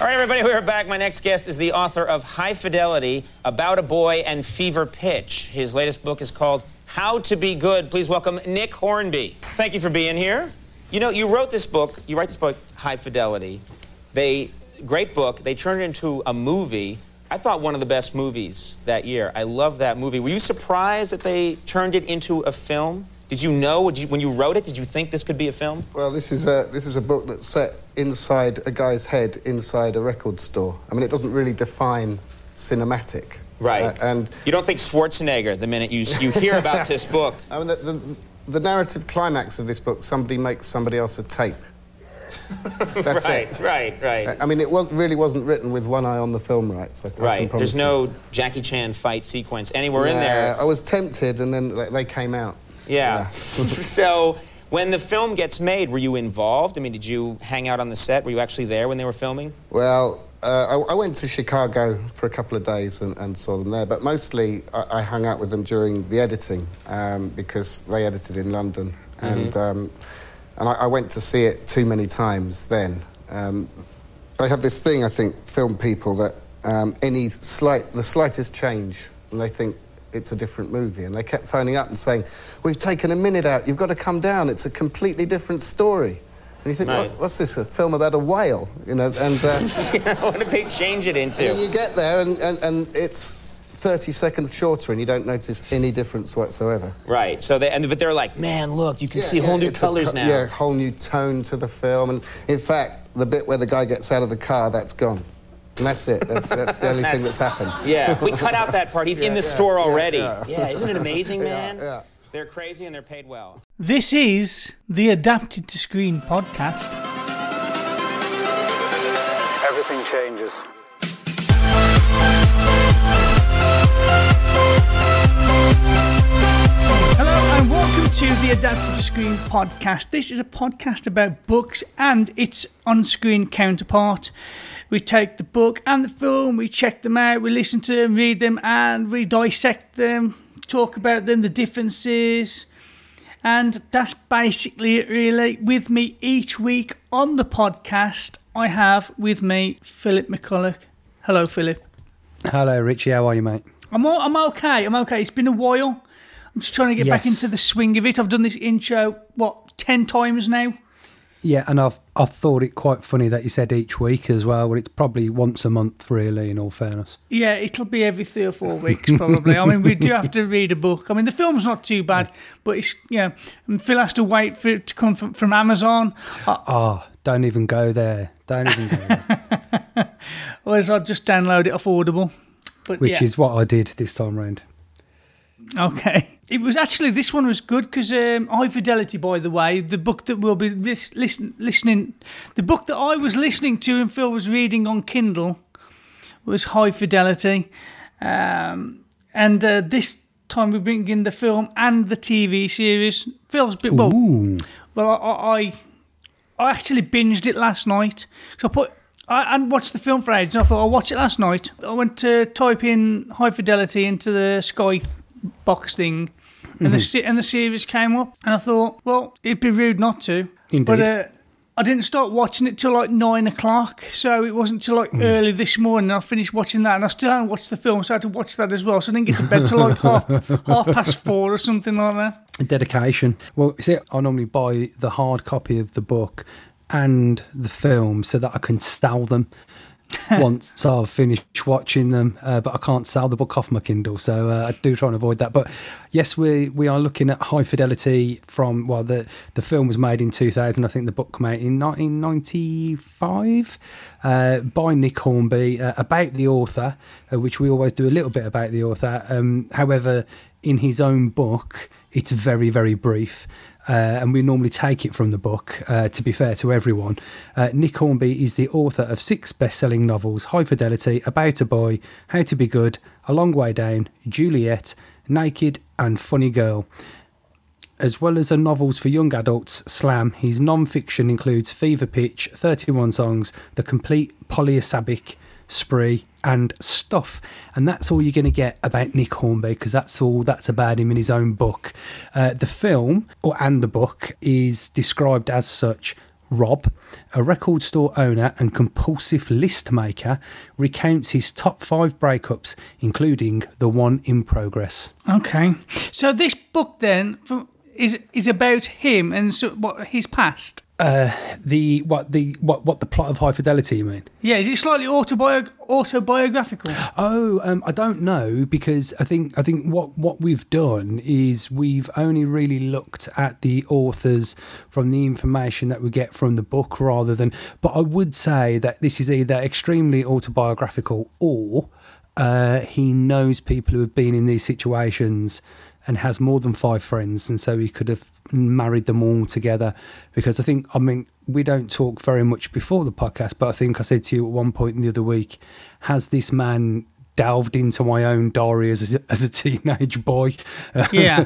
All right, everybody, we are back. My next guest is the author of High Fidelity About a Boy and Fever Pitch. His latest book is called How to Be Good. Please welcome Nick Hornby. Thank you for being here. You know, you wrote this book, you write this book, High Fidelity. They, great book. They turned it into a movie. I thought one of the best movies that year. I love that movie. Were you surprised that they turned it into a film? Did you know did you, when you wrote it? Did you think this could be a film? Well, this is a this is a book that's set inside a guy's head inside a record store. I mean, it doesn't really define cinematic. Right. Uh, and you don't think Schwarzenegger the minute you you hear about this book. I mean, the, the, the narrative climax of this book: somebody makes somebody else a tape. That's right, it. right, right. I mean, it was, really wasn't written with one eye on the film rights. I, I right. can There's no. Jackie Chan fight sequence anywhere in there. I was tempted, and then they came out. Yeah. so when the film gets made, were you involved? I mean, did you hang out on the set? Were you actually there when they were filming? Well, uh, I, I went to Chicago for a couple of days and, and saw them there, but mostly I, I hung out with them during the editing um, because they edited in London, and um, and I, I went to see it too many times then. Um, they have this thing, I think, film people that um, any slight, the slightest change, and they think it's a different movie, and they kept phoning up and saying, "We've taken a minute out. You've got to come down. It's a completely different story." And you think, Right. what, what's this? A film about a whale? You know, and. Uh, what did they change it into? and you get there and, and, and it's 30 seconds shorter and you don't notice any difference whatsoever. Right. So they, and but they're like, man, look, you can see Yeah, whole new it's a colors now. Yeah, whole new tone to the film. And in fact, the bit where the guy gets out of the car, that's gone. And that's it. That's, that's the only thing that's happened. Yeah, we cut out that part. He's in the yeah, store already. yeah. Yeah, isn't it amazing, man? yeah. They're crazy and they're paid well. This is the Adapted to Screen podcast. Everything changes. Hello and welcome to the Adapted to Screen podcast. This is a podcast about books and its on screen counterpart. We take the book and the film, we check them out, we listen to them, read them, and we dissect them, talk about them, the differences. And that's basically it, really. With me each week on the podcast, I have with me Phillip McCulloch. Hello, Phillip. Hello, Ritchie. How are you, mate? I'm all, I'm okay. I'm okay. It's been a while. I'm just trying to get back into the swing of it. I've done this intro what ten times now. Yeah, and I've I thought it quite funny that you said each week as well. But it's probably once a month, really. In all fairness, Yeah, it'll be every three or four weeks probably. I mean, we do have to read a book. I mean, the film's not too bad, but it's yeah. And Phil has to wait for it to come from, from Amazon. Uh, oh, don't even go there. Don't even go there. Whereas I'll just download it off Audible. But Which yeah. is what I did this time round. Okay. It was actually this one was good because um, High Fidelity, by the way, the book that we'll be lis- listen- listening, the book that I was listening to and Phil was reading on Kindle was High Fidelity, um, and uh, this time we bring in the film and the TV series. Phil's bit well. Ooh, Well, I, I, I- actually binged it last night. So I put. I and watched the film for ages. I thought I'll watch it last night. I went to type in high fidelity into the Sky box thing, and the and the series came up, and I thought, well, it'd be rude not to. Indeed. But uh, I didn't start watching it till like nine o'clock, so it wasn't till like early this morning. I finished watching that, and I still hadn't watched the film, so I had to watch that as well. So I didn't get to bed till like half half past four or something like that. dedication. Well, see, I normally buy the hard copy of the book and the film so that I can sell them once I've finished watching them. Uh, but I can't sell the book off my Kindle, so uh, I do try and avoid that. But yes, we we are looking at high fidelity from well, the the film was made in 2000. I think the book came out in 1995 uh, by Nick Hornby uh, about the author, uh, which we always do a little bit about the author. Um, however, in his own book, it's very very brief. Uh, and we normally take it from the book, uh, to be fair to everyone. Uh, Nick Hornby is the author of six best selling novels High Fidelity, About a Boy, How to Be Good, A Long Way Down, Juliet, Naked, and Funny Girl. As well as the novels for young adults, Slam, his non fiction includes Fever Pitch, 31 Songs, The Complete Polysyllabic Spree, and Stuff. And that's all you're going to get about Nick Hornby because that's all that's about him in his own book. Uh, the film, or and the book, is described as such Rob, a record store owner and compulsive list maker, recounts his top five breakups, including the one in progress. Okay. So this book then is is about him and so, what his past. The what the what what the plot of High Fidelity? You mean? Yeah, is it slightly autobi- autobiographical? Oh, um, I don't know because I think I think what what we've done is we've only really looked at the authors from the information that we get from the book rather than. But I would say that this is either extremely autobiographical or uh, he knows people who have been in these situations and has more than five friends, and so he could have married them all together. Because I think, I mean, we don't talk very much before the podcast, but I think I said to you at one point the other week, has this man delved into my own diary as a, as a teenage boy? Yeah.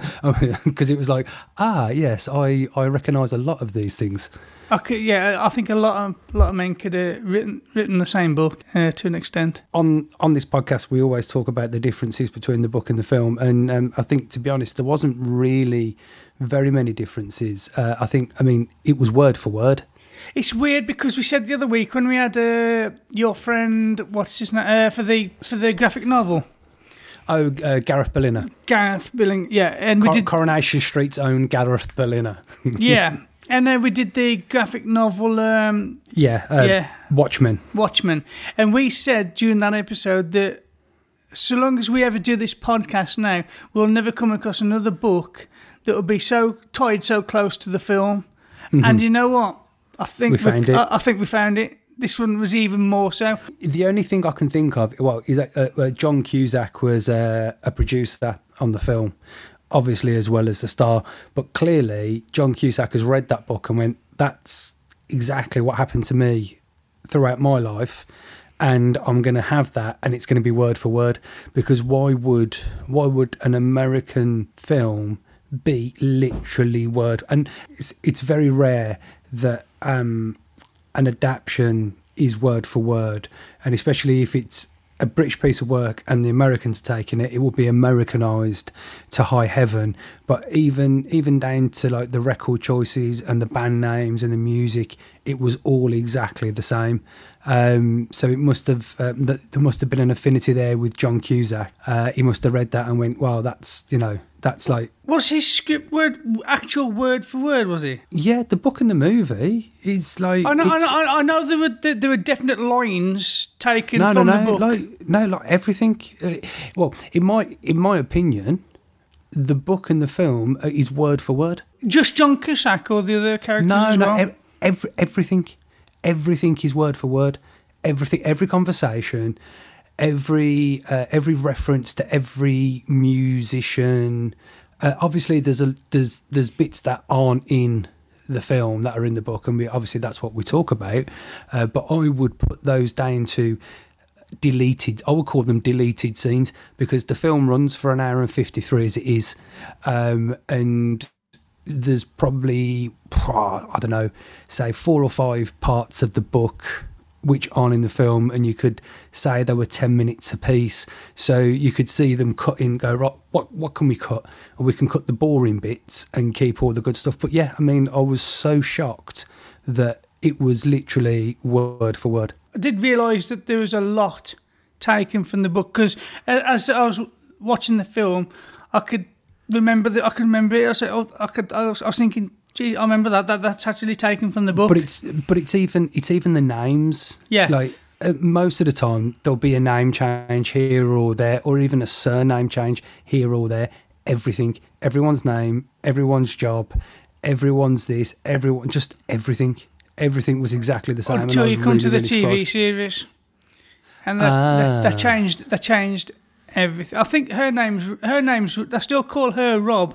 because it was like, ah, yes, I I recognise a lot of these things. Could, yeah, I think a lot of a lot of men could have written written the same book uh, to an extent. on on this podcast we always talk about the differences between the book and the film and um, i think to be honest there wasn't really very many differences uh, i think i mean it was word for word It's weird because we said the other week when we had uh, your friend, what's his name, uh, for the for the graphic novel, oh uh, gareth berliner Gareth Billing. Yeah, and we did. coronation street's own gareth berliner yeah, and then we did the graphic novel um, yeah uh, Yeah. watchmen Watchmen, and we said during that episode that so long as we ever do this podcast now, we'll never come across another book that will be so tied so close to the film. And you know what? I think. We found it. I, I think we found it. This one was even more so. the only thing i can think of well is that uh, uh, john cusack was uh, a producer on the film obviously as well as the star but clearly john cusack has read that book and went that's exactly what happened to me throughout my life and I'm going to have that and it's going to be word for word because why would why would an American film be literally word and it's it's very rare that um an adaptation is word for word and especially if it's a British piece of work and the Americans taking it, it will be Americanized to high heaven. But even even down to like the record choices and the band names and the music, it was all exactly the same. Um, so it must have um, th- there must have been an affinity there with John Cusack. Uh, he must have read that and went, "Wow, that's you know that's like Was his script word actual word for word? Was he? yeah." The book and the movie, it's like I know. I know, I know there were there, were definite lines taken no, from no, the no, book. like no, like everything. uh, Well, in my in my opinion, the book and the film is word for word. Just John Cusack or the other characters No, no, well. every, everything, everything is word for word. Everything, every conversation, every uh, every reference to every musician. Uh, obviously, there's a there's there's bits that aren't in the film that are in the book, and we obviously that's what we talk about. Uh, but I would put those down to deleted. I would call them deleted scenes because the film runs for an hour and fifty three as it is, um, and there's probably I don't know, say four or five parts of the book which aren't in the film, and you could say they were ten minutes apiece. So you could see them cut in, go right. What what can we cut? We can cut the boring bits and keep all the good stuff. But yeah, I mean, I was so shocked that it was literally word for word. I did realise that there was a lot taken from the book because as I was watching the film, I could remember that I could remember it. I said, oh, I could. I was, I was thinking, gee, I remember that. That that's actually taken from the book. But it's but it's even it's even the names. Yeah. Like uh, most of the time there'll be a name change here or there, or even a surname change here or there. Everything, everyone's name, everyone's job, everyone's this, everyone, just everything. Everything was exactly the same. until you come to the really, TV really series, and that, that, that Ah. changed. That changed everything. I think her name's her name's. They still call her Rob.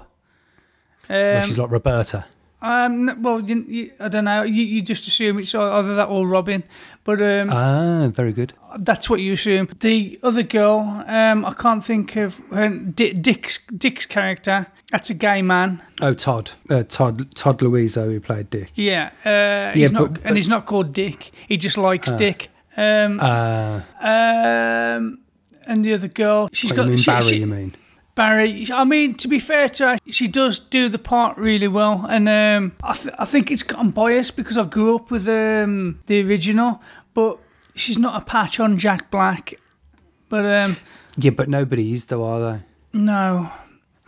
Well, Um, she's like Roberta. Um, well, you, you, I don't know. You, you just assume it's either that or Robin, but um, Ah, very good. that's what you assume. The other girl, um, I can't think of her, Di- Dick's Dick's character. That's a gay man. Oh, Todd, uh, Todd, Todd Louiso, who played Dick. Yeah, uh, he's Yeah, not, but- and he's not called Dick. He just likes Dick. Um, Uh, um, and the other girl, she's what got. you mean she- Barry? she- you mean? Barry. I mean, to be fair to her, she does do the part really well, and um, I, th- I think it's I'm biased because I grew up with um, the original, but she's not a patch on Jack Black. But um, Yeah, but nobody is though, are they? no,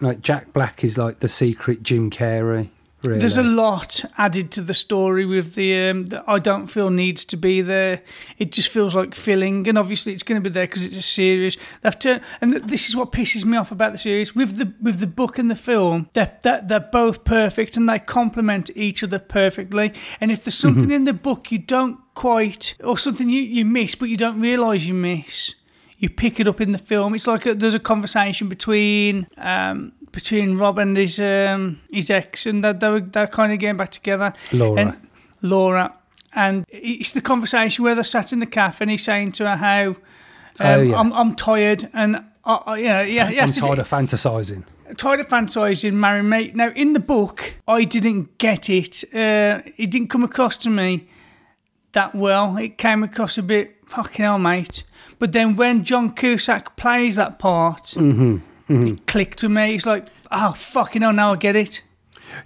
Like Jack Black is like the secret Jim Carrey. Really. There's a lot added to the story with the um, that I don't feel needs to be there. It just feels like filling, and obviously it's going to be there because it's a series. They've turned, and this is what pisses me off about the series with the with the book and the film. They're they're, they're both perfect and they complement each other perfectly. And if there's something in the book you don't quite, or something you, you miss but you don't realise you miss, you pick it up in the film. It's like a, there's a conversation between um, between Rob and his um, his ex, and that they were they're kind of getting back together. Laura. And Laura, and it's the conversation where they're sat in the cafe, and he's saying to her how um, Oh, yeah. I'm I'm tired, and I, I, you know, yeah, I'm to- tired of fantasizing. tired of fantasizing marrying me. Now, in the book, I didn't get it. Uh, it didn't come across to me that well. It came across a bit fucking hell, mate. But then when John Cusack plays that part, it clicked to me. It's like, oh fucking hell, now I get it.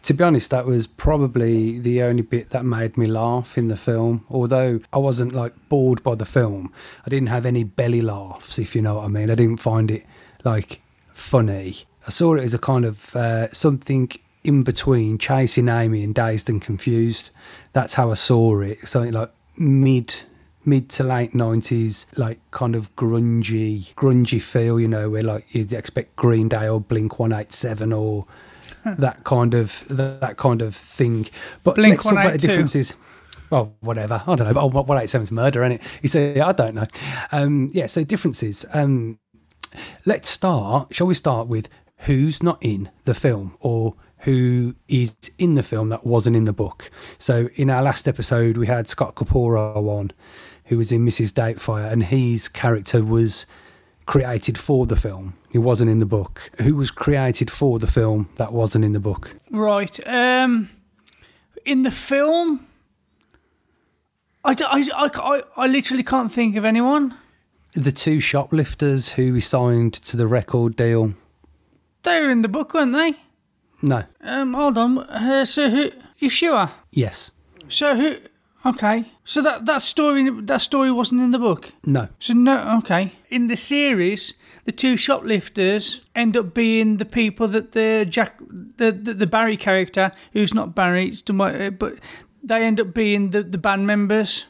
To be honest, that was probably the only bit that made me laugh in the film. Although I wasn't like bored by the film, I didn't have any belly laughs, if you know what I mean. I didn't find it like funny. I saw it as a kind of uh, something in between chasing Amy and Dazed and Confused. That's how I saw it. Something like mid mid to late nineties, like kind of grungy, grungy feel, you know, where like you'd expect Green Day or Blink One Eight Seven or that kind of that, kind of thing. But Blink let's talk about the differences. Well, whatever. I don't know. But one eight seven's murder, isn't it? You say I don't know. Um, yeah. So differences. Um, let's start. Shall we start with who's not in the film or who is in the film that wasn't in the book? So in our last episode, we had Scott Capurro on, who was in Mrs. Doubtfire, and his character was created for the film. He wasn't in the book. Who was created for the film that wasn't in the book? Right. Um, in the film, I, I, I, I literally can't think of anyone. The two shoplifters who he signed to the record deal. They were in the book, weren't they? No. Um, hold on. Uh, so who? You sure? Yes. So who? Okay. So that that story that story wasn't in the book. No. So no. Okay. In the series, the two shoplifters end up being the people that the Jack, the the, the Barry character, who's not Barry, it's by- uh, but they end up being the the band members.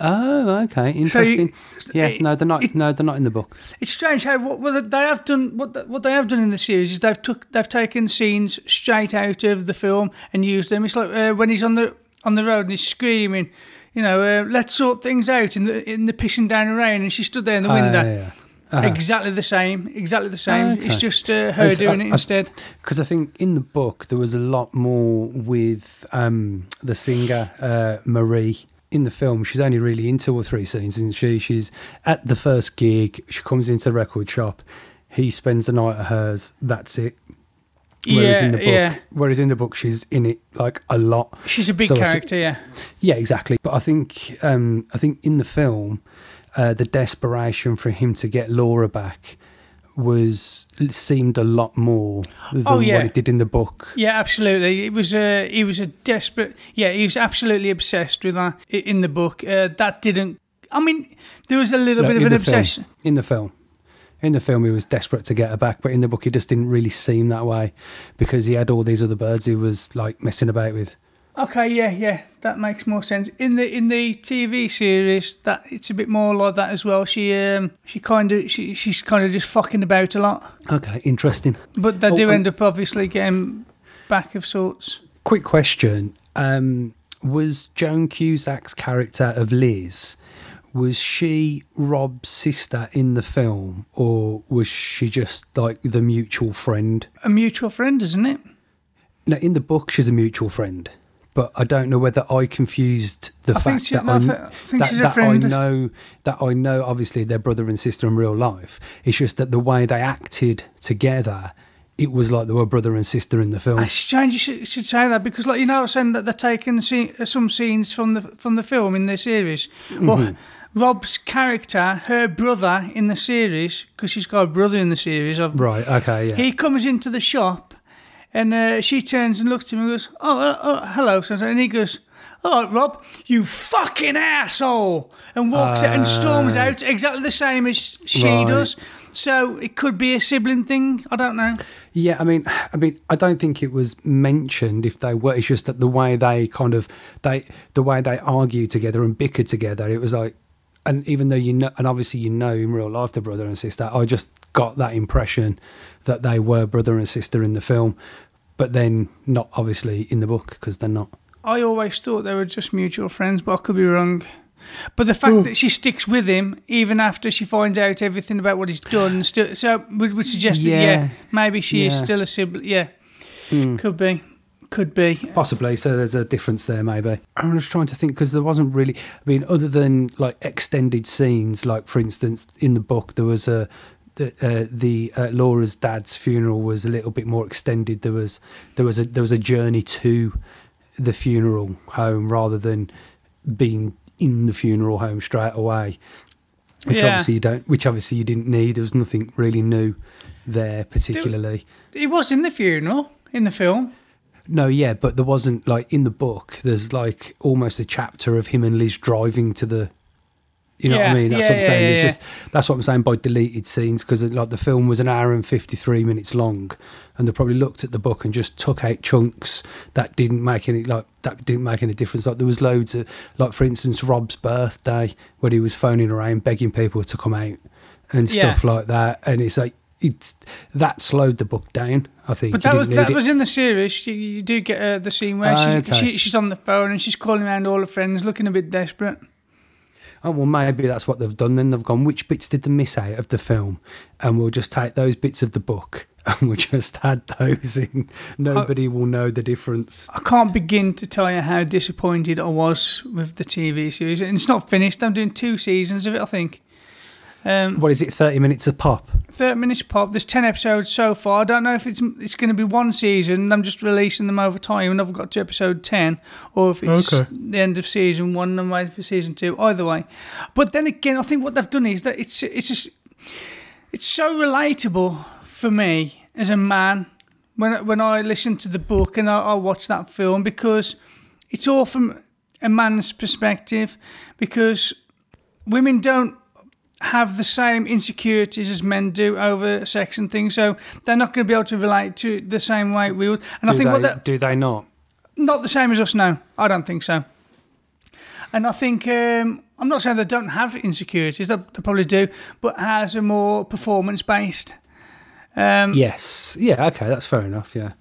Oh, okay. So Interesting. you- yeah. No, they're not. it- no, they're not in the book. It's strange how what, what they have done. What what they have done in the series is they've took they've taken scenes straight out of the film and used them. It's like uh, when he's on the on the road and he's screaming, you know, uh, let's sort things out in the in the pissing down the rain, and she stood there in the window. Ah, yeah, yeah. Uh-huh. Exactly the same. Exactly the same. Okay. It's just uh, her I've- doing I- it instead. Because I think in the book there was a lot more with um, the singer uh, Marie. In the film, she's only really in two or three scenes, isn't she? She's at the first gig. She comes into the record shop. He spends the night at hers. That's it. Whereas yeah, in the book, yeah. whereas in the book, she's in it like a lot. She's a big So character. Yeah. Yeah, exactly. But I think um, I think in the film, uh, the desperation for him to get Laura back was seemed a lot more than Oh, yeah. what it did in the book. Yeah, absolutely. It was a he was a desperate. Yeah, he was absolutely obsessed with that in the book. Uh, that didn't. I mean, there was a little No, bit of an the film. obsession. in the film. In the film, he was desperate to get her back, but in the book, he just didn't really seem that way because he had all these other birds he was like messing about with. Okay, yeah, yeah, that makes more sense. In the in the TV series, that it's a bit more like that as well. She um she kind of she she's kind of just fucking about a lot, Okay, interesting. but they Oh, do um, end up obviously getting back of sorts. Quick question: um, Was Joan Cusack's character of Liz? Was she Rob's sister in the film, or was she just like the mutual friend? A mutual friend, isn't it? No, in the book, she's a mutual friend, but I don't know whether I confused the I fact she- that, no, I that, that I know that I know. Obviously, they're brother and sister in real life. It's just that the way they acted together, it was like they were brother and sister in the film. It's strange you should, should say that because, like you know, I was saying that they're taking scene, some scenes from the from the film in the series. Well, mm-hmm. Rob's character, her brother in the series, because she's got a brother in the series. Of, Right. Okay. Yeah. He comes into the shop, and uh, she turns and looks at him and goes, "Oh, uh, oh hello," and he goes. Oh, Rob, you fucking asshole! And walks out and storms out exactly the same as she Right. does. So it could be a sibling thing. I don't know. Yeah, I mean, I mean, I don't think it was mentioned if they were. It's just that the way they kind of they the way they argue together and bicker together. It was like, and even though you know, and obviously you know in real life the brother and sister, I just got that impression that they were brother and sister in the film, but then not obviously in the book because they're not. I always thought they were just mutual friends, but I could be wrong. But the fact that she sticks with him even after she finds out everything about what he's done, still, so would, would suggest that yeah, Yeah. maybe she is Yeah. Hmm. still a sibling. Yeah, could be, could be. Possibly. So there's a difference there, maybe. I'm just trying to think because there wasn't really. I mean, other than like extended scenes, like for instance, in the book there was a. The, uh, the uh, Laura's dad's funeral was a little bit more extended. There was there was a there was a journey to the funeral home rather than being in the funeral home straight away, which Yeah. obviously you don't. Which obviously you didn't need. There was nothing really new there particularly. It was in the funeral in the film. No, yeah, but there wasn't like in the book. There's like almost a chapter of him and Liz driving to the. You know what I mean? That's yeah, what I'm yeah, saying. yeah, it's yeah. just that's what I'm saying by deleted scenes because like the film was an hour and fifty three minutes long, and they probably looked at the book and just took out chunks that didn't make any like that didn't make any difference. Like there was loads of like for instance Rob's birthday when he was phoning around begging people to come out and Yeah. stuff like that, and it's like it's that slowed the book down. I think. But that was that it. was in the series. You, you do get uh, the scene where Ah, she, okay. she, she's on the phone and she's calling around all her friends, looking a bit desperate. Oh well, maybe that's what they've done. Then they've gone. Which bits did they miss out of the film? And we'll just take those bits of the book and we'll just add those in. Nobody will know the difference. I can't begin to tell you how disappointed I was with the TV series. And it's not finished. I'm doing two seasons of it, I think. Um, What is it? Thirty minutes a pop. 30 minutes pop. There's 10 episodes so far. I don't know if it's it's going to be one season. I'm just releasing them over time and I've got to episode 10 or if it's Okay. the end of season one and I'm waiting for season two. Either way. But then again, I think what they've done is that it's it's just, it's so relatable for me as a man when when I listen to the book and I, I watch that film because it's all from a man's perspective because women don't have the same insecurities as men do over sex and things, so they're not going to be able to relate to it the same way we would. And I think they, what that do they not? not the same as us No, I don't think so. And I think um, I'm not saying they don't have insecurities; they, they probably do, but has a more performance based. Um, Yes. Yeah. Okay. That's fair enough. Yeah.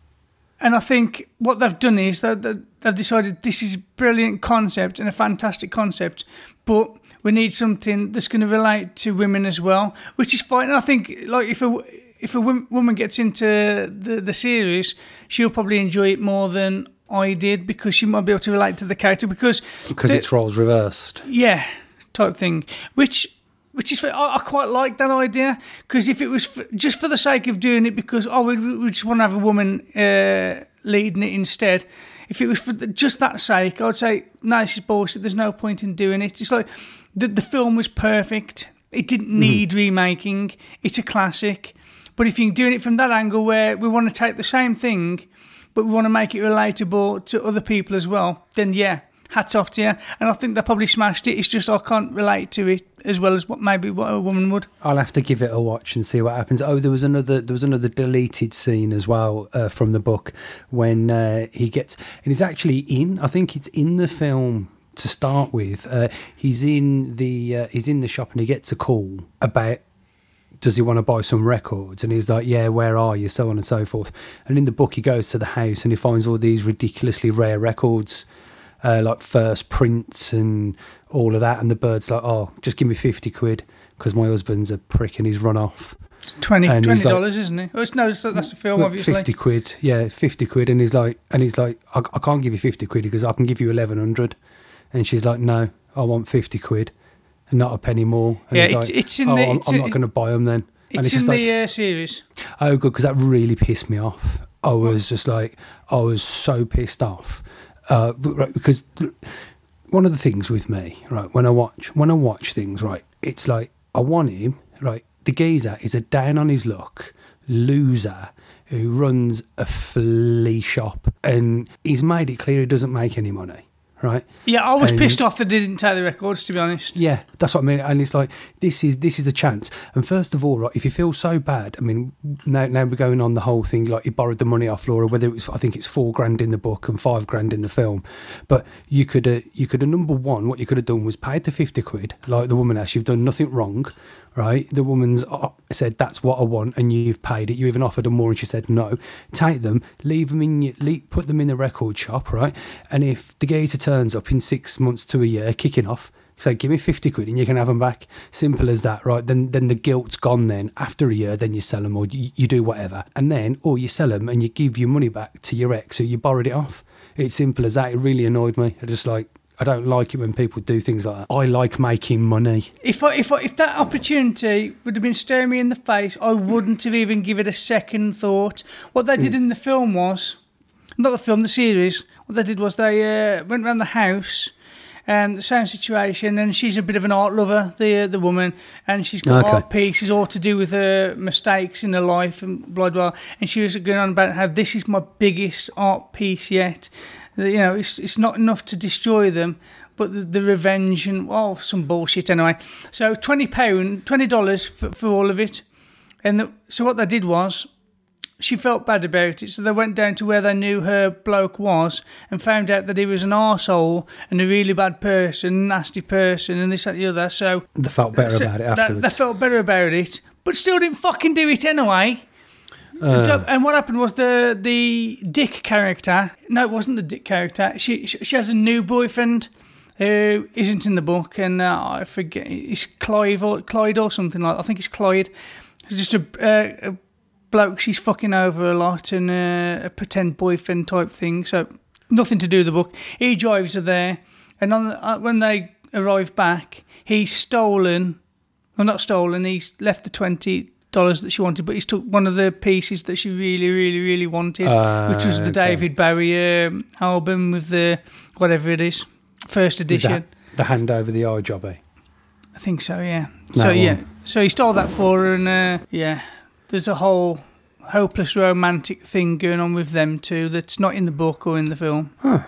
And I think what they've done is that they've decided this is a brilliant concept and a fantastic concept, but we need something that's going to relate to women as well, which is fine. And I think like if a if a woman gets into the the series, she'll probably enjoy it more than I did because she might be able to relate to the character because Because the- it's roles reversed. yeah, type thing. Which, which is, I, I quite like that idea because if it was f just for the sake of doing it, because oh, we, we just want to have a woman uh, leading it instead. If it was for the, just that sake, I'd say no, this is bullshit. There's no point in doing it. It's like the the film was perfect. It didn't need remaking. It's a classic. But if you're doing it from that angle where we want to take the same thing, but we want to make it relatable to other people as well, then yeah, hats off to you. And I think they probably smashed it. It's just I can't relate to it as well as what maybe what a woman would. I'll have to give it a watch and see what happens. Oh, there was another there was another deleted scene as well uh, from the book when uh, he gets and he's actually in. I think it's in the film to start with. Uh, he's in the uh, he's in the shop and he gets a call about does he want to buy some records? And he's like, yeah, where are you? So on and so forth. And in the book, he goes to the house and he finds all these ridiculously rare records, uh, like first prints and all of that. And the bird's like, oh, just give me 50 quid because my husband's a prick and he's run off. It's 20 And he's dollars, isn't it? Oh, it's, no, it's, that's a film, obviously. 50 quid. Yeah, 50 quid. And he's like, and he's like, I, I can't give you 50 quid because I can give you 1100. And she's like, no, I want 50 quid and not a penny more. And Yeah, he's it's- like, it's in oh, the- I'm, I'm not going to buy them then. and It's, it's in like, the uh, series. Oh, good, because that really pissed me off. I was just like, I was so pissed off uh, right, because one of the things with me, right? When I watch when I watch things, right, it's like I want him, right. The geezer is a down on his luck loser who runs a flea shop, and he's made it clear he doesn't make any money, right? Yeah, I was And- pissed off that they didn't take the records. To be honest, Yeah, that's what I mean. And it's like this is this is a chance. And first of all, right, if you feel so bad, I mean, now now we're going on the whole thing like you borrowed the money off Laura, whether it was I think it's four grand in the book and five grand in the film. But you could uh, you could have number one, what you could have done was paid the fifty quid, like the woman has. You've done nothing wrong, right? The woman's uh, said that's what I want, and you've paid it. You even offered her more, and she said no. Take them, leave them in your, put them in the record shop, right? And if the gator turns up in six months to a year, kicking off. So give me fifty quid and you can have them back. Simple as that, right? Then then the guilt's gone. Then after a year, then you sell them or you, you do whatever, and then or you sell them and you give your money back to your ex who you borrowed it off. It's simple as that. It really annoyed me. I just like I don't like it when people do things like that. I like making money. if I, if I, if that opportunity would have been staring me in the face, I wouldn't have even given it a second thought. What they Hmm. did in the film was, not the film, the series. What they did was they uh, went around the house. And the same situation, and she's a bit of an art lover, the uh, the woman, and she's got Okay. art pieces all to do with her mistakes in her life and blah blah. And she was going on about how this is my biggest art piece yet. You know, it's it's not enough to destroy them, but the, the revenge and oh, some bullshit anyway. So twenty pound, twenty dollars for, for all of it, and the, so what they did was. She felt bad about it, so they went down to where they knew her bloke was and found out that he was an arsehole and a really bad person, nasty person, and this, that, and the other. So They felt better so about it they- They, felt better about it, but still didn't fucking do it anyway. Uh. and what happened was the the Dick character. No, it wasn't the Dick character. She she, she has a new boyfriend who isn't in the book, and uh, I forget. It's Clive or Clyde or something like. I think it's Clyde. It's just a, uh, a bloke she's fucking over a lot, and uh, a pretend boyfriend type thing. So nothing to do with the book. He drives her there, and on uh, when they arrive back, he's stolen. Well, not stolen. He's left the twenty dollars that she wanted, but he took one of the pieces that she really, really, really wanted, which was the Ah, okay. David Bowie um, album with the whatever it is, first edition. that- the hand over the eye jobby. I think so. Yeah. That so yeah. So he stole that for her, and uh, yeah, there's a whole hopeless romantic thing going on with them too that's not in the book or in the film. And,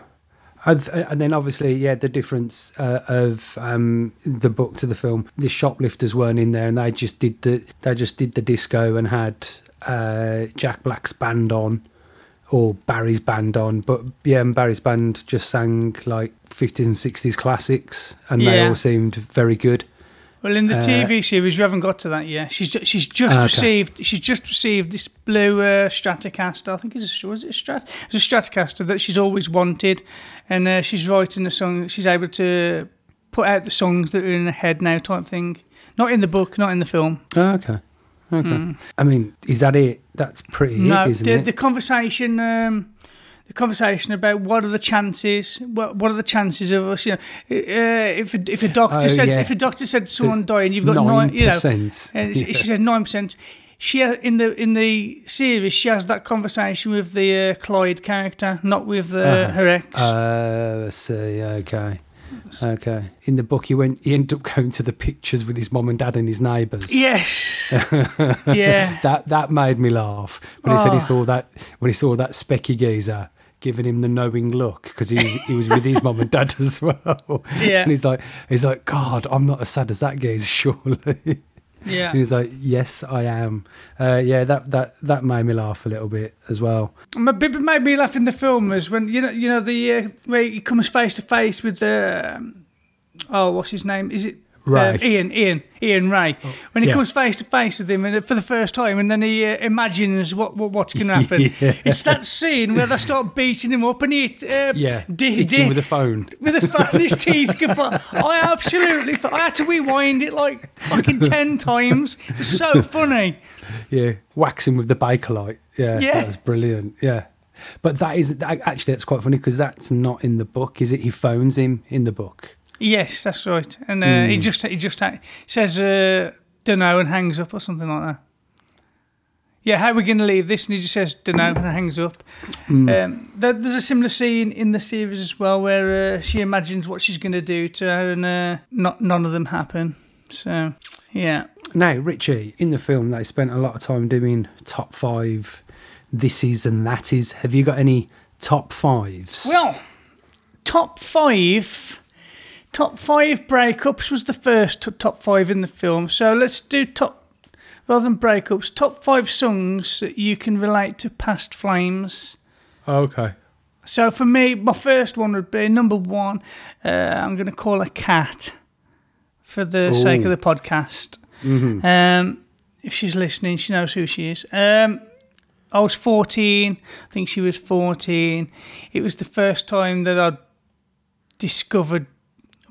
and then obviously, yeah, the difference uh, of um, the book to the film. The shoplifters weren't in there, and they just did the they just did the disco and had uh, Jack Black's band on or Barry's band on. But yeah, and Barry's band just sang like 50s and 60s classics, and they all seemed very good. Well, in the Uh, TV series, we haven't got to that yet. She's ju- she's just Okay. received she's just received this blue uh, Stratocaster. I think it's a was it a Strat? It's a Stratocaster that she's always wanted, and uh, she's writing the song. She's able to put out the songs that are in her head now, type thing. Not in the book, not in the film. Oh, okay. Okay. I mean, is that it? That's pretty no, it, the, it? the conversation. Um, the conversation about what are the chances, what what are the chances of us, you know, uh, if a, if a doctor Oh, said yeah. if a doctor said someone dying, you've got nine, you know, 9%. And she, Yeah. she says nine percent. She in the in the series she has that conversation with the uh, Clyde character, not with the, Uh-huh. her ex. Uh, I see. Okay. Okay. In the book, he went. He ended up going to the pictures with his mom and dad and his neighbours. yes, yeah, That that made me laugh when he said Oh. he ah. saw that when he saw that specky geezer giving him the knowing look because he was, he was with his mom and dad as well. Yeah. And he's like he's like God, I'm not as sad as that geezer, surely. Yeah. And he's like, Yes, I am. Uh, yeah, that that that made me laugh a little bit as well. Bit made me laugh in the film was when you know you know the uh, where he comes face to face with the um, oh what's his name is it Ray. Uh, Ian Ian Ian Ray when he yeah. comes face to face with him and for the first time and then he uh, imagines what, what what's going to happen. Yeah. It's that scene where they start beating him up and he uh, Yeah, di- hits him with a phone. with a phone, his teeth go fly. I absolutely, I had to rewind it like fucking ten times. It was so funny. Yeah, waxing with the Bakelite. Yeah, Yeah. that was brilliant. Yeah, but that is that, actually that's quite funny because that's not in the book, is it? He phones him in the book. Yes, that's right. And uh, Hmm. he just he just says uh, "don't know" and hangs up or something like that. yeah, how are we going to leave this? And he just says, don't know, and hangs up. Mm. Um, there, there's a similar scene in the series as well where uh, she imagines what she's going to do to her, and uh, not none of them happen. So, yeah. Now, Ritchie, in the film, they spent a lot of time doing top five this is and that is. Have you got any top fives? Well, top five. Top five breakups was the first top five in the film. So let's do top, rather than breakups, top five songs that you can relate to past flames. okay. So for me, my first one would be number one. Uh, I'm going to call a Cat for the sake of the podcast. Um, if she's listening, she knows who she is. Um, I was 14. I think she was 14. It was the first time that I'd discovered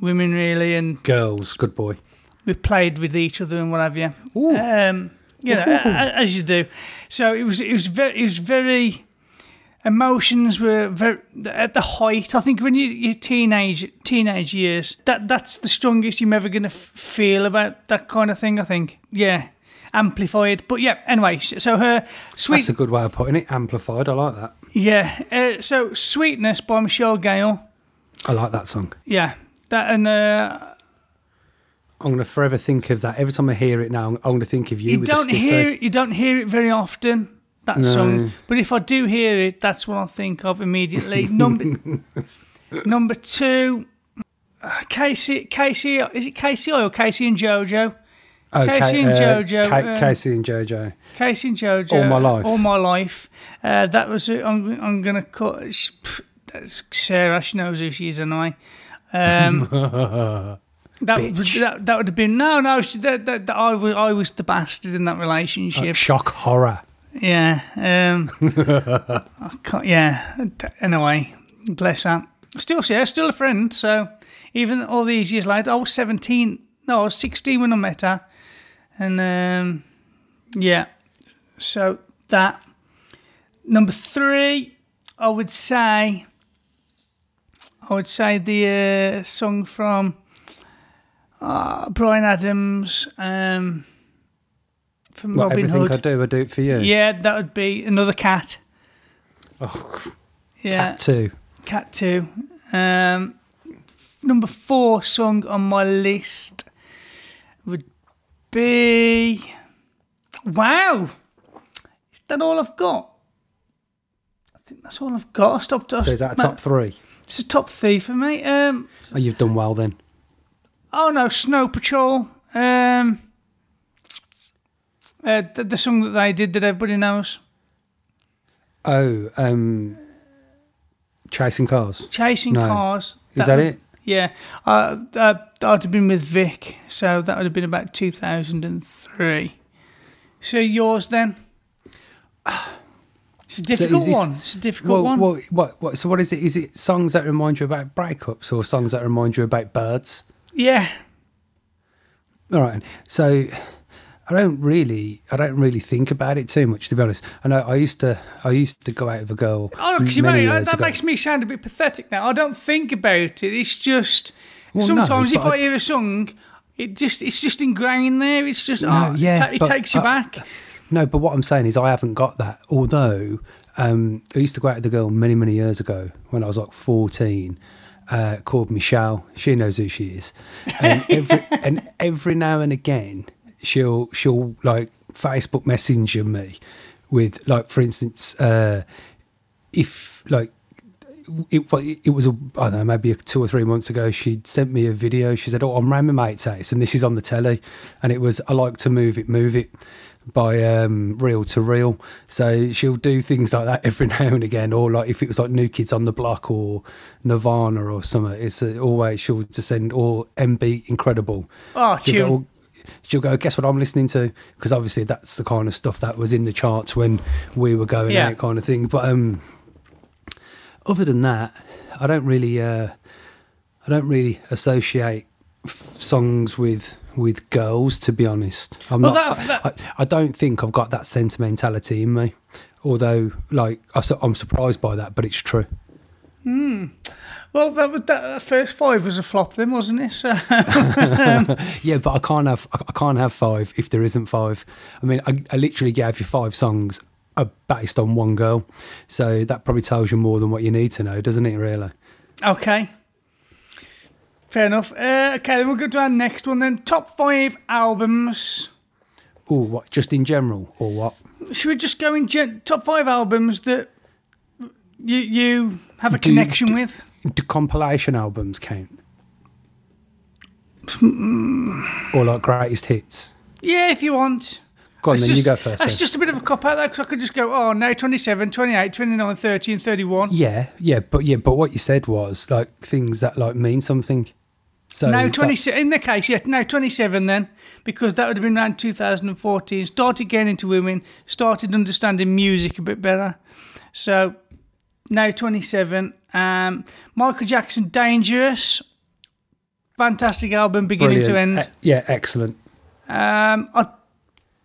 women really, and Girls, good boy. we played with each other and what have you. Um, you know, as you do. So it was it was very it was very emotions were very at the height. I think when you your teenage teenage years, that that's the strongest you're ever gonna f- feel about that kind of thing. I think, yeah, amplified. But yeah, anyway. So her sweet, That's a good way of putting it. Amplified. I like that. yeah. Uh, so sweetness by Michelle Gayle. I like that song. Yeah, that and uh, I'm going to forever think of that. Every time I hear it now, I'm going to think of you, you don't hear it, you don't hear it very often that No. song but if i do hear it that's what i think of immediately number number two uh, casey casey is it casey or casey and jojo Oh, Casey Ca- and uh, Jojo, uh, Casey and Jojo. casey and jojo All My Life. all my life uh, that was it i'm, I'm gonna cut sh- pff, that's sarah she knows who she is and i um That, that that would have been no no she, that, that, that I was I was the bastard in that relationship Shock horror. Yeah. Um, I can't, yeah. Anyway, bless her. Still, yeah, still a friend. So even all these years later, I was 17. No, I was 16 when I met her. And um, yeah. So that. Number three, I would say. I would say the uh, song from uh, Bryan Adams um, from What, Robin everything Hood. I do, I do it for you. Yeah, that would be another cat. Oh, Yeah, Cat two. cat two. Um, number four song on my list would be. Wow, is that all I've got? I think that's all I've got. I stopped. So is that a top three? It's a top three for me. Um, Oh, you've done well then. oh no, Snow Patrol. Um, uh, the, the song that they did that everybody knows. Oh, um, chasing cars. Chasing No. Cars. Is that would- it? Yeah. Uh, uh, I'd have been with Vic, so that would have been about 2003. So yours then? It's a difficult is this- one. It's a difficult Well, one. well, what, what, so what is it? Is it songs that remind you about breakups or songs that remind you about birds? yeah. All right. So I don't really, I don't really think about it too much, to be honest. I know I used to, I used to go out with a girl. Oh, look, you many that ago. makes me sound a bit pathetic now. I don't think about it. It's just Well, no, sometimes if I, I- hear a song, it just it's just ingrained there. It's just No, oh, yeah, it, ta- it but, takes you back. No, but what I'm saying is I haven't got that. Although um, I used to go out with a girl many, many years ago when I was like 14, uh, called Michelle. She knows who she is, and every and every now and again she'll she'll like Facebook Messenger me with like, for instance, uh, if like it, it was a, I don't know maybe two or three months ago. she'd sent me a video. She said, "Oh, I'm round my mate's house, and this is on the telly." And it was "I like to move it, move it" by um, Reel 2 Real. So she'll do things like that every now and again, or like if it was like New Kids on the Block or Nirvana or something. It's uh, always she'll just send or MB Incredible. Oh, She'll tune. go, she'll go, guess what I'm listening to? Because obviously that's the kind of stuff that was in the charts when we were going Yeah. out, kind of thing. But um, other than that, I don't really, uh, I don't really associate f- songs with with girls. To be honest, I'm Well, not. that- that- I, I don't think I've got that sentimentality in me. Although, like, I I'm surprised by that, but it's true. Hmm. Well, that was that, first five was a flop, then, wasn't it? So, Yeah, but I can't have I I can't have five if there isn't five. I mean, I, I literally gave you five songs uh, based on one girl, so that probably tells you more than what you need to know, doesn't it? Really? okay. Fair enough. Uh, okay, then we'll go to our next one then. Top five albums. Oh, what? Just in general, or what? Should we just go in gen- top five albums that you you have a Do connection do- with? Do compilation albums count? or like greatest hits? Yeah, if you want. Go on, It's then just, you go first. That's then. just a bit of a cop out there because I could just go, oh, no, 27, 28, 29, 30, and 31. Yeah, yeah, but yeah, but what you said was like things that like mean something. So no, 27. In the case, yeah, no, 27 then, because that would have been around 2014. Started getting into women, started understanding music a bit better. So now 27. Um, Michael Jackson, Dangerous. Fantastic album, beginning to end. E- yeah, excellent. Um, I,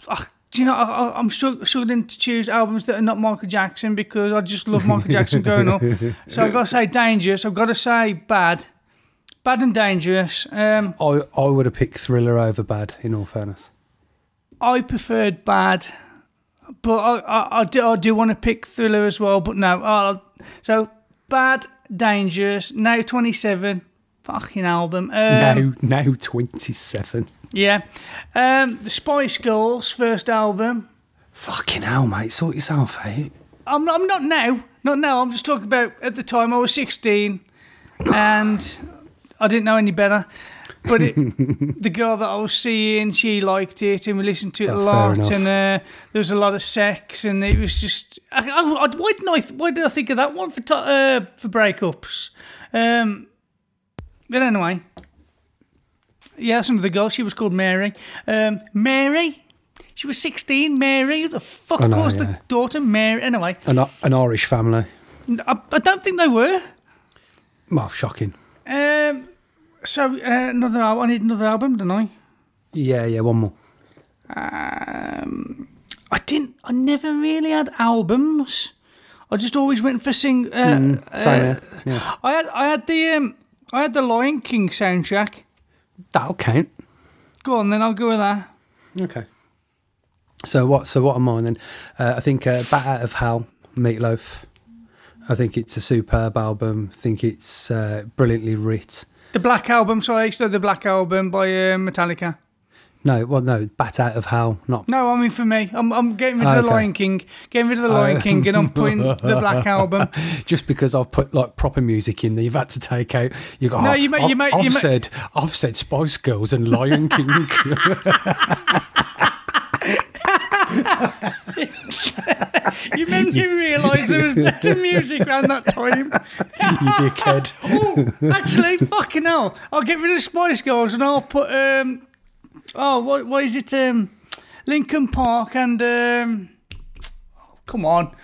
I, do you know, I, I'm struggling to choose albums that are not Michael Jackson because I just love Michael Jackson growing up. So I've got to say Dangerous. I've got to say Bad. Bad and Dangerous. Um, I I would have picked Thriller over Bad. In all fairness, I preferred Bad, but I, I, I, do, I do want to pick Thriller as well. But no, i so Bad, Dangerous, now 27. Fucking album. Um, now now twenty seven. Yeah. Um, the Spice Girls' first album. Fucking hell, mate! Sort yourself out. I'm, I'm not now. Not now. I'm just talking about at the time I was 16 and I didn't know any better. But it, the girl that I was seeing, she liked it and we listened to it Oh, a lot. And uh, there was a lot of sex and it was just. I, I, I- why, didn't I, th- why did I think of that one for, to, uh, for breakups? Um, but anyway. Yeah, some of the girl. She was called Mary. Um, Mary? She was 16, Mary. Who the fuck know, was yeah. the daughter? Mary. Anyway. An an Irish family. I, I don't think they were. Well, shocking. Um, so uh, another. I need another album, don't I? Yeah, yeah. One more. Um, I didn't. I never really had albums. I just always went for sing. Uh, Same here. Yeah, I had. I had the. Um, I had the Lion King soundtrack. that'll count. Go on, then I'll go with that. Okay. So what? So what am I then? Uh, I think uh, "Bat Out of Hell," Meatloaf. I think it's a superb album. I think it's uh, brilliantly writ. The Black Album. Sorry, so the Black Album by uh, Metallica. No, well, no, "Bat Out of Hell," not. No, I mean for me, I'm, I'm getting rid of the Okay. Lion King, getting rid of the Lion Oh. King, and I'm putting the Black Album. Just because I've put like proper music in there, you've had to take out. You go. No, "Oh, you ma- I've, you ma- I've you said, I've said Spice Girls and Lion King. You made me realise there was better music around that time. you dickhead. oh, actually, fucking hell. I'll get rid of Spice Girls and I'll put, um, oh, what, what is it? Um, Linkin Park and, um, oh, come on,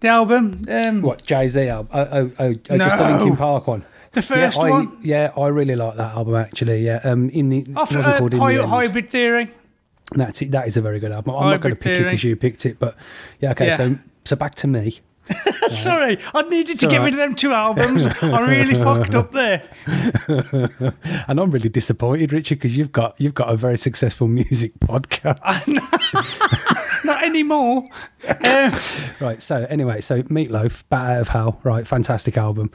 the album. Um, What Jay Z album? Oh, oh, oh, oh just the No. Linkin Park one. The first yeah, I, one. Yeah, I really like that album actually. Yeah, um, in the Off, uh, called in Hy- End. Hybrid Theory. That's it. That is a very good album. I'm not going to pick it because you picked it, but yeah. Okay, Yeah. so so back to me. Sorry, I needed to get all rid of them two albums. I really fucked up there. And I'm really disappointed, Richard, because you've got you've got a very successful music podcast. Not anymore. Um, Right. So anyway, so Meatloaf, Bat Out of Hell, right? Fantastic album.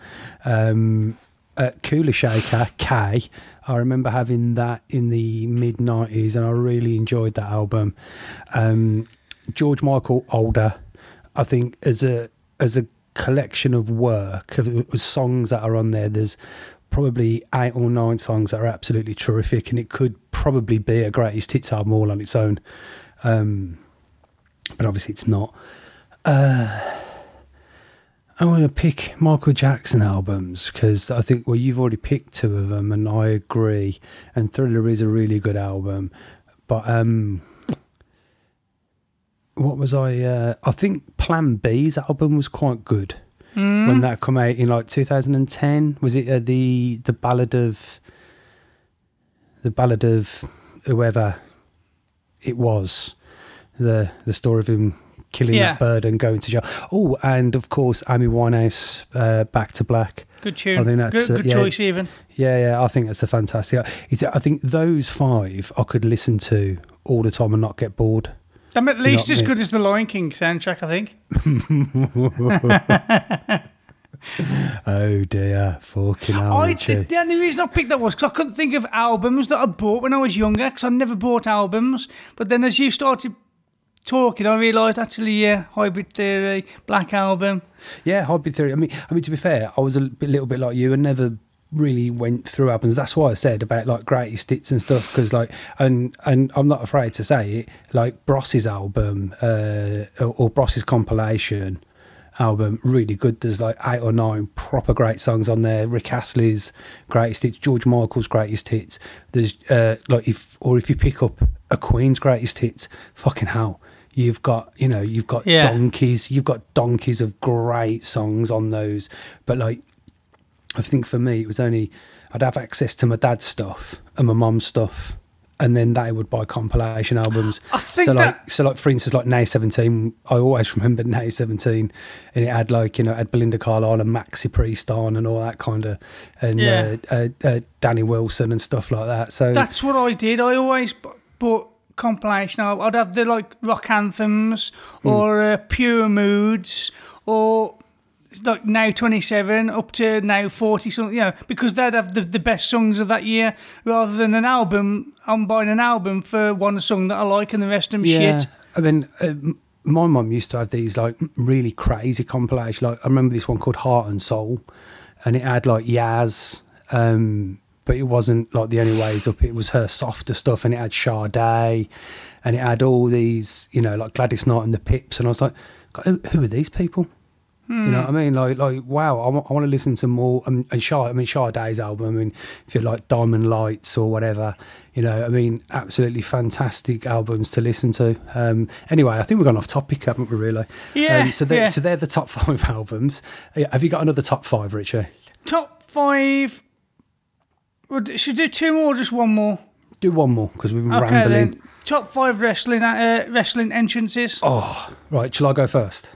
Um, uh, Kula Shaker, K. I remember having that in the mid '90s, and I really enjoyed that album. Um, George Michael, older. I think as a as a collection of work of, songs that are on there, there's probably eight or nine songs that are absolutely terrific, and it could probably be a greatest hits album all on its own. Um, but obviously, it's not. I want to pick Michael Jackson albums because I think well you've already picked two of them and I agree. And Thriller is a really good album, but um, what was I? Uh, I think Plan B's album was quite good when that come out in like 2010. Was it uh, the the ballad of the ballad of whoever it was the the story of him killing Yeah. that bird and going to jail. Oh, and of course, Amy Winehouse, uh, Back to Black. Good tune. I think that's, good uh, good yeah. choice, even. Yeah, yeah, I think that's a fantastic. I think those five I could listen to all the time and not get bored. I'm at least as me. good as the Lion King soundtrack, I think. Oh dear, fucking hell. I, the, the only reason I picked that was because I couldn't think of albums that I bought when I was younger because I never bought albums. But then as you started talking, I realised actually, yeah, Hybrid Theory, Black Album. Yeah, Hybrid theory. I mean, I mean to be fair, I was a little bit like you and never really went through albums. That's why I said about like greatest hits and stuff because like and and I'm not afraid to say it. Like Bros's album uh, or, or compilation album, really good. There's like eight or nine proper great songs on there. Rick Astley's greatest hits, George Michael's greatest hits. There's uh, like if or if you pick up a Queen's greatest hits, fucking hell. You've got, you know, you've got Yeah. donkeys. You've got donkeys of great songs on those. But like, I think for me, it was only I'd have access to my dad's stuff and my mum's stuff, and then they would buy compilation albums. I think so like, that- so like for instance, like Nay Seventeen, I always remember Nay Seventeen, and it had like you know, it had Belinda Carlisle and Maxi Priest on and all that kind of, and Yeah. uh, uh, uh, Danny Wilson and stuff like that. So That's what I did. I always bought compilation. I'd have the like rock anthems or uh, pure moods or like now 27 up to now 40 something you know because they'd have the, the best songs of that year rather than an album i'm buying an album for one song that i like and the rest of them shit I mean, uh, m- my mum used to have these like really crazy compilations. Like I remember this one called Heart and Soul, and it had like Yazz, um, but it wasn't like the only ways up. It was her softer stuff, and it had Sade, and it had all these, you know, like Gladys Knight and the Pips, and I was like, who, who are these people? You know what I mean? Like, like wow, I want, I want to listen to more. Um, and Shah, I mean, Sade's album. I mean, if you like Diamond Lights or whatever, you know, I mean, absolutely fantastic albums to listen to. Um, anyway, I think we've gone off topic, haven't we? Really? Yeah, Um, so, they're, yeah. so they're the top five albums. Have you got another top five, Richie? top five Would- should we do two more or just one more Do one more because we've been okay rambling. then top five wrestling uh, wrestling entrances Oh, right. Shall I go first?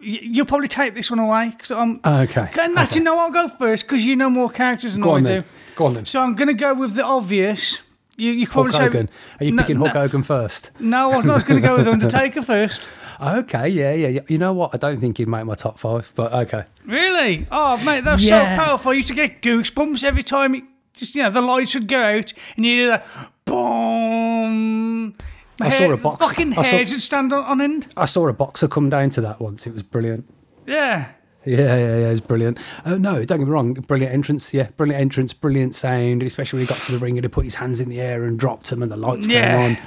Y- you'll probably take this one away because i'm Okay. And actually, no, I'll go first because you know more characters than Go I on do. then. Go on then. So I'm going to go with the obvious. You, you Hulk probably say Hogan. Are you No, picking no. Hogan first? no. I was, going to go with Undertaker first. Okay, yeah, yeah, yeah. You know what? I don't think he'd make my top five, but okay. Really? Oh, mate, that was Yeah. so powerful. I used to get goosebumps every time it just you know the lights would go out and you hear that boom. I saw Hair- a box- Fucking I saw- would stand on, on end. I saw a boxer come down to that once. It was brilliant. Yeah. Yeah, yeah, yeah, it's brilliant. Oh no, don't get me wrong, brilliant entrance. Yeah, brilliant entrance, brilliant sound. Especially when he got to the ring and he put his hands in the air and dropped them, and the lights Yeah. came on.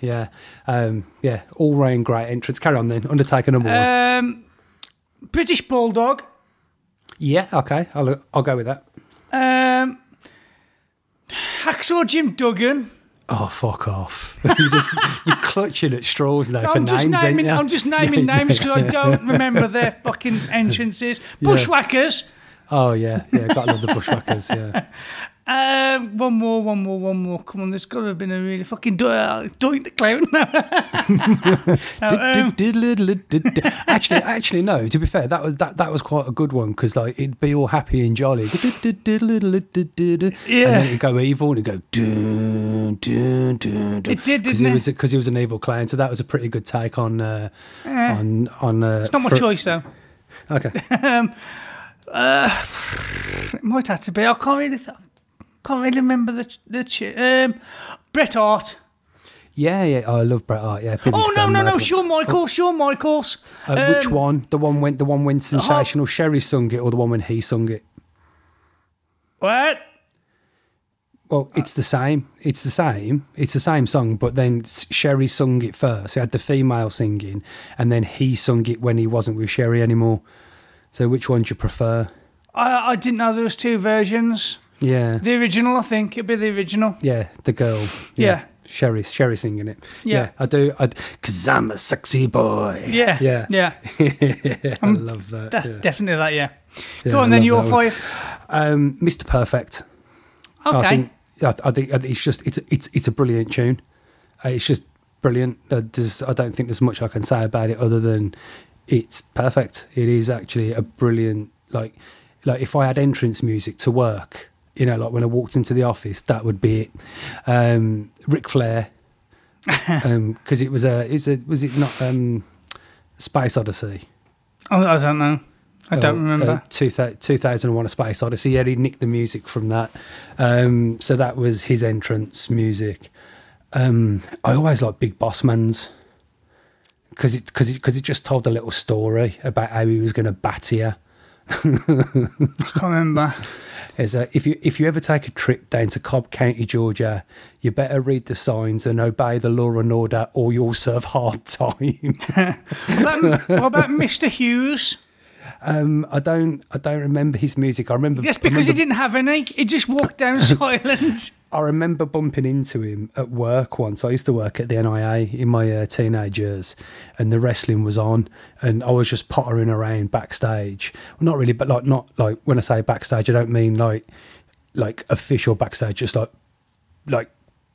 Yeah, um, yeah, all round great entrance. Carry on then. Undertaker number one. Um, British Bulldog. Yeah, okay, I'll I'll go with that. Um, Hacksaw Jim Duggan. Oh fuck off! you just you're clutching at straws now I'm just names, naming. I'm just naming names because I don't remember their fucking entrances. Bushwhackers. Oh yeah, yeah, got to love the bushwhackers. Yeah. Um, one more, one more, one more. Come on, there's got to have been a really fucking do- uh, doink the clown. actually, actually, no. To be fair, that was that, that was quite a good one because like it'd be all happy and jolly, Yeah. and then it'd go evil and it'd go. Dun, dun, dun, dun, It did, because didn't he it? was because he was an evil clown. So that was a pretty good take on uh, on on. Uh, it's not my fr- choice though. Okay, um, uh, It might have to be. I can't really, th- can't really remember the the ch- um, Bret Hart. yeah, yeah. Oh, I love Bret Hart. Yeah. Oh no, no, no! Shawn Michaels, Shawn Michaels. Uh, which Um, one? The one when the one when sensational Sherri sung it, or the one when he sung it? What? Well, it's the same. It's the same. It's the same song, but then Sherri sung it first. He had the female singing, and then he sung it when he wasn't with Sherri anymore. So, which one do you prefer? I I didn't know there was two versions. Yeah, The original, I think it'd be the original. yeah, the girl. Yeah. Sherri, Sherri singing it. Yeah. I do. I because I'm a sexy boy. Yeah, Yeah. yeah. I love that. That's yeah. definitely that. Yeah. Yeah, Go I on, then love your five. Um, Mr. Perfect. Okay. I think I, I think it's just it's it's it's a brilliant tune. Uh, it's just brilliant. Uh, there's, I don't think there's much I can say about it other than it's perfect. It is actually a brilliant like like if I had entrance music to work, you know, like when I walked into the office, that would be it. Um, Ric Flair, because um, it was a is it was it not um, Space Odyssey? Oh, I don't know. I don't uh, remember. Uh, 2001 A Space Odyssey. Yeah, he nicked the music from that. Um, so that was his entrance music. Um, I always like Big Boss Man's because it, cause it, cause it just told a little story about how he was going to bat you. I can't remember. Is uh, if you if you ever take a trip down to Cobb County, Georgia, you better read the signs and obey the law and order, or you'll serve hard time. what about Mr. Hughes? Um, I don't. I don't remember his music. I remember. Yes, because remember, he didn't have any. He just walked down silent. I remember bumping into him at work once. I used to work at the NIA in my uh, teenage years, and the wrestling was on, and I was just pottering around backstage. Well, not really, but like not like when I say backstage, I don't mean like like official backstage, just like like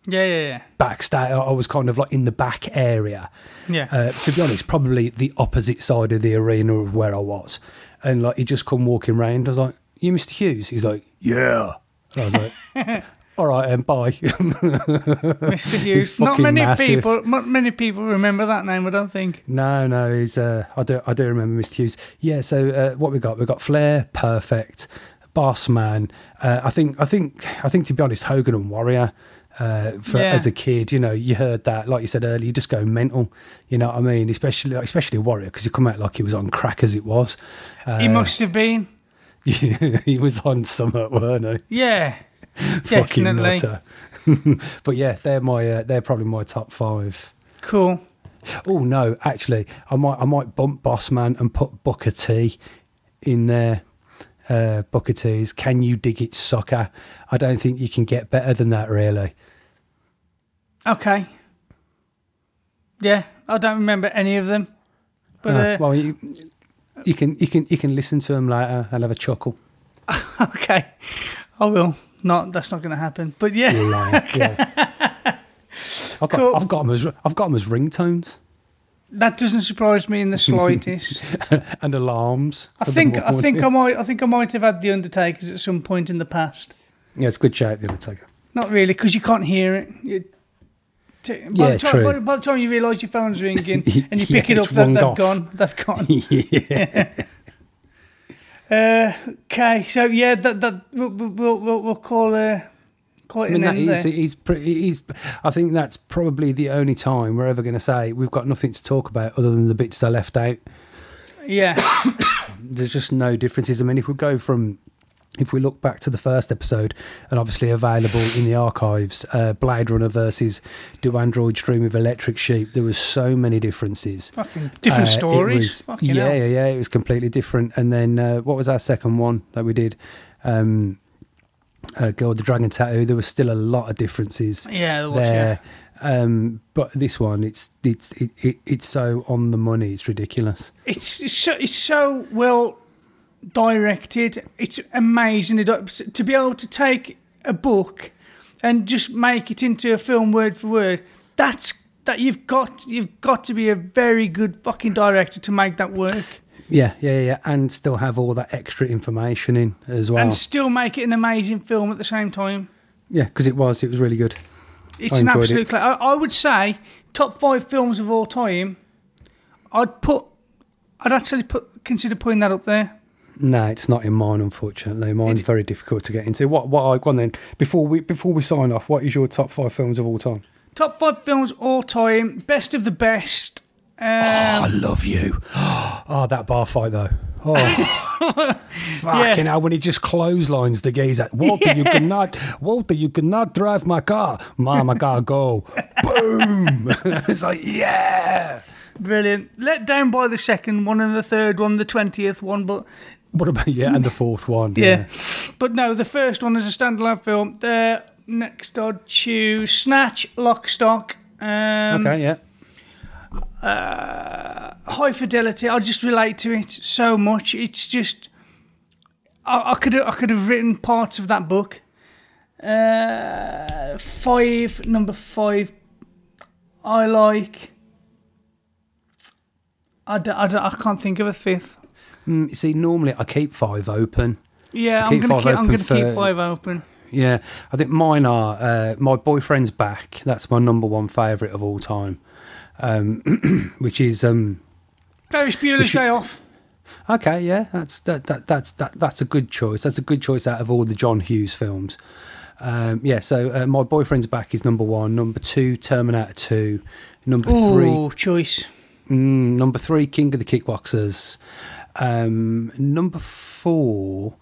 yeah, yeah, yeah. Backstage, I was kind of like in the back area. Yeah. Uh, to be honest, probably the opposite side of the arena of where I was, and like he just come walking round. I was like, "You, Mr. Hughes?" He's like, "Yeah." And I was like, "All right, and bye." Mr. Hughes. Not many massive. people. Not many people remember that name. I don't think. No, no, he's. Uh, I do. I do remember Mr. Hughes. Yeah. So uh, what we got? We got Flair, perfect. Boss man. Uh, I think. I think. I think to be honest, Hogan and Warrior uh, for, Yeah. as a kid, you know, you heard that, like you said earlier, you just go mental. You know what I mean? Especially, especially a Warrior, because he come out like he was on crack as it was. Uh, he must have been. he was on something, weren't he? Yeah. Fucking nutter. but yeah, they're my, uh, they're probably my top five. Cool. Oh no, actually, I might, I might bump Bossman and put Booker T in there. Uh, Booker T's "Can You Dig It, Soccer"? I don't think you can get better than that, really. Okay. Yeah, I don't remember any of them. But Uh, uh, well, you, you can you can you can listen to them later and have a chuckle. okay, I will. Not that's not going to happen. But yeah, liar. Yeah. I've got Cool. I've got them as I've got 'em as ringtones that doesn't surprise me in the slightest. and alarms. I think I think I might I think I might have had the Undertakers at some point in the past. yeah, it's a good shout. The Undertaker. Not really, because you can't hear it. You, t- by, Yeah, the time, true. by, by the time you realise your phone's ringing and you pick Yeah, it up, they, they've off. gone. They've gone. yeah. Uh, okay, so yeah, that that we'll we'll, we'll, we'll call uh, call it I mean, an that end is, there. he's, pretty, he's, I think that's probably the only time we're ever going to say we've got nothing to talk about other than the bits they left out. Yeah, There's just no differences. I mean, if we go from, if we look back to the first episode, and obviously available in the archives, uh, Blade Runner versus Do Androids Dream of Electric Sheep, there was so many differences. fucking different Uh, stories. was- Fucking yeah, hell. yeah, yeah. It was completely different. And then uh, what was our second one that we did? Um, uh, Girl with the Dragon Tattoo. There was still a lot of differences Yeah, there was, there. Um, but this one, it's it's it, it, it's so on the money. It's ridiculous. It's, it's so it's so well directed. It's amazing to be able to take a book and just make it into a film word for word. That's that you've got you've got to be a very good fucking director to make that work Yeah, yeah, yeah, and still have all that extra information in as well. and still make it an amazing film at the same time. yeah, because it was, it was really good. It's I an absolute. it. cla- I, I would say top five films of all time. I'd put. I'd actually put consider putting that up there. No, it's not in mine, unfortunately. Mine's very difficult to get into. What? What? I go on then. Before we before we sign off, what is your top five films of all time? Top five films all time. Best of the best. Um, I love you. Oh, that bar fight though. Oh, fucking hell! When he just clotheslines the geezer. Walter, you cannot. Walter, you cannot drive my car. Mama, gotta go. Boom! it's like yeah. Brilliant. Let down by the second one and the third one, the twentieth one, but What about yeah? And the fourth one. yeah. But no, the first one is a standalone film. The next I'd choose Snatch, Lock, Stock. Um, Okay. Yeah. high fidelity. I just relate to it so much. It's just I, I could I could have written parts of that book. Uh, five number five. I like. I, d- I, d- I can't think of a fifth. Mm, see, normally I keep five open. Yeah, I'm keep. I'm open gonna keep five open. Yeah, I think mine are uh, My Boyfriend's Back. That's my number one favourite of all time, um, which is. Um, Ferris Bueller's Day Off. Okay, yeah, that's that, that that's that that's a good choice. That's a good choice out of all the John Hughes films. Um, yeah, so uh, my boyfriend's back is number one. Number two, Terminator Two. Number three, choice. mm, number three, King of the Kickboxers. Um, number four,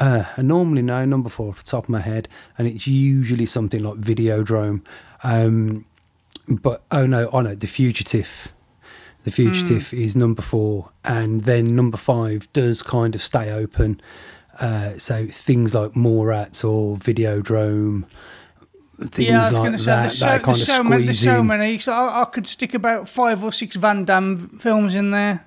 uh, I normally know number four off the top of my head, and it's usually something like Videodrome. Um, but oh no, oh no, The Fugitive. The Fugitive is number four, and then number five does kind of stay open. Uh, so things like Mallrats or Videodrome, things yeah, I was like going to say that, there's that so, kind there's, of so many, there's so many. So I, I could stick about five or six Van Damme films in there.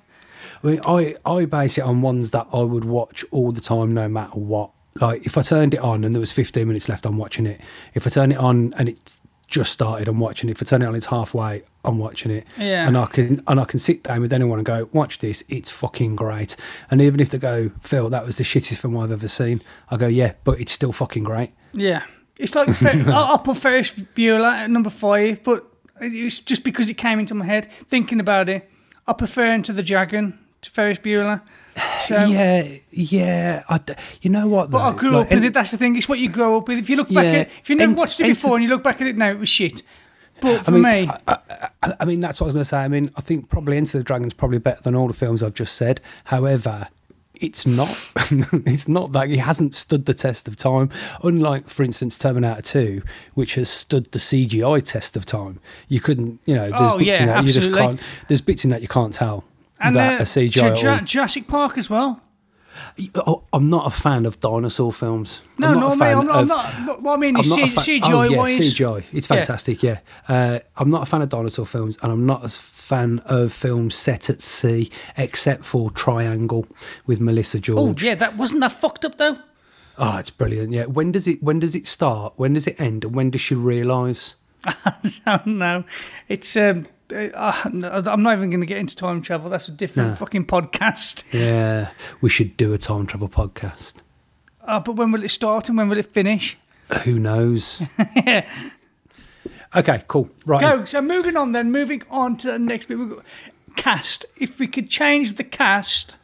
I mean, I, I base it on ones that I would watch all the time, no matter what. Like, if I turned it on and there was 15 minutes left, I'm watching it. If I turn it on and it's just started, I'm watching it. If I turn it on, it's halfway, I'm watching it. Yeah. And I can and I can sit down with anyone and go, watch this. It's fucking great. And even if they go, Phil, that was the shittest film I've ever seen, I go, yeah, but it's still fucking great. Yeah, it's like I'll, put Ferris Bueller at number five, but it was just because it came into my head. Thinking about it, I prefer Enter the Dragon to Ferris Bueller. So, yeah, yeah. I d you know what? But I grew Like, up with it. That's the thing. It's what you grow up with. If you look back Yeah, at if you never Ent- watched it Ent- before and you look back at it now, it was shit. But for I mean, me, I, I, I mean, that's what I was going to say. I mean, I think probably Enter the Dragon's probably better than all the films I've just said. However, it's not. it's not that it hasn't stood the test of time. Unlike, for instance, Terminator Two, which has stood the CGI test of time. You couldn't, you know, there's Oh, bits yeah, in that you just absolutely. can't. There's bits in that you can't tell and that uh, are CGI. Ju- Jurassic Park as well. Oh, I'm not a fan of dinosaur films. No, I'm not no, mate, I'm not. Of- not what I mean I'm is not a C- fan- CGI oh, yeah, wise. CGI. It's fantastic. Yeah, Uh, I'm not a fan of dinosaur films, and I'm not a fan of films set at sea, except for Triangle with Melissa George. Oh George. yeah, that wasn't that fucked up though. Oh, it's brilliant. Yeah. When does it? When does it start? When does it end? And when does she realise? Oh no, it's. Um, uh, I'm not even going to get into time travel. That's a different No. fucking podcast. Yeah, we should do a time travel podcast. Uh, but when will it start and when will it finish? Who knows? Okay, cool. Right. Go. So moving on then. Moving on to the next bit. We've got cast. If we could change the cast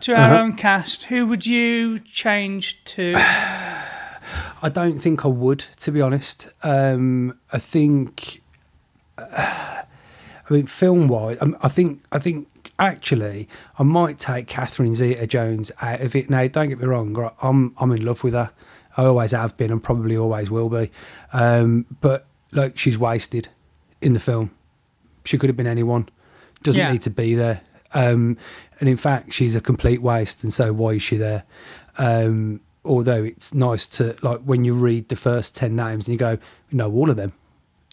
to our Uh-huh. own cast, who would you change to? I don't think I would, to be honest. Um, I think, I mean, film wise, I think, I think actually, I might take Catherine Zeta-Jones out of it. Now, don't get me wrong, I'm I'm in love with her. I always have been, and probably always will be. Um, but like, she's wasted in the film. She could have been anyone. Doesn't Yeah. need to be there. Um, and in fact, she's a complete waste. And so, why is she there? Um, although it's nice to like when you read the first ten names and you go, you know all of them.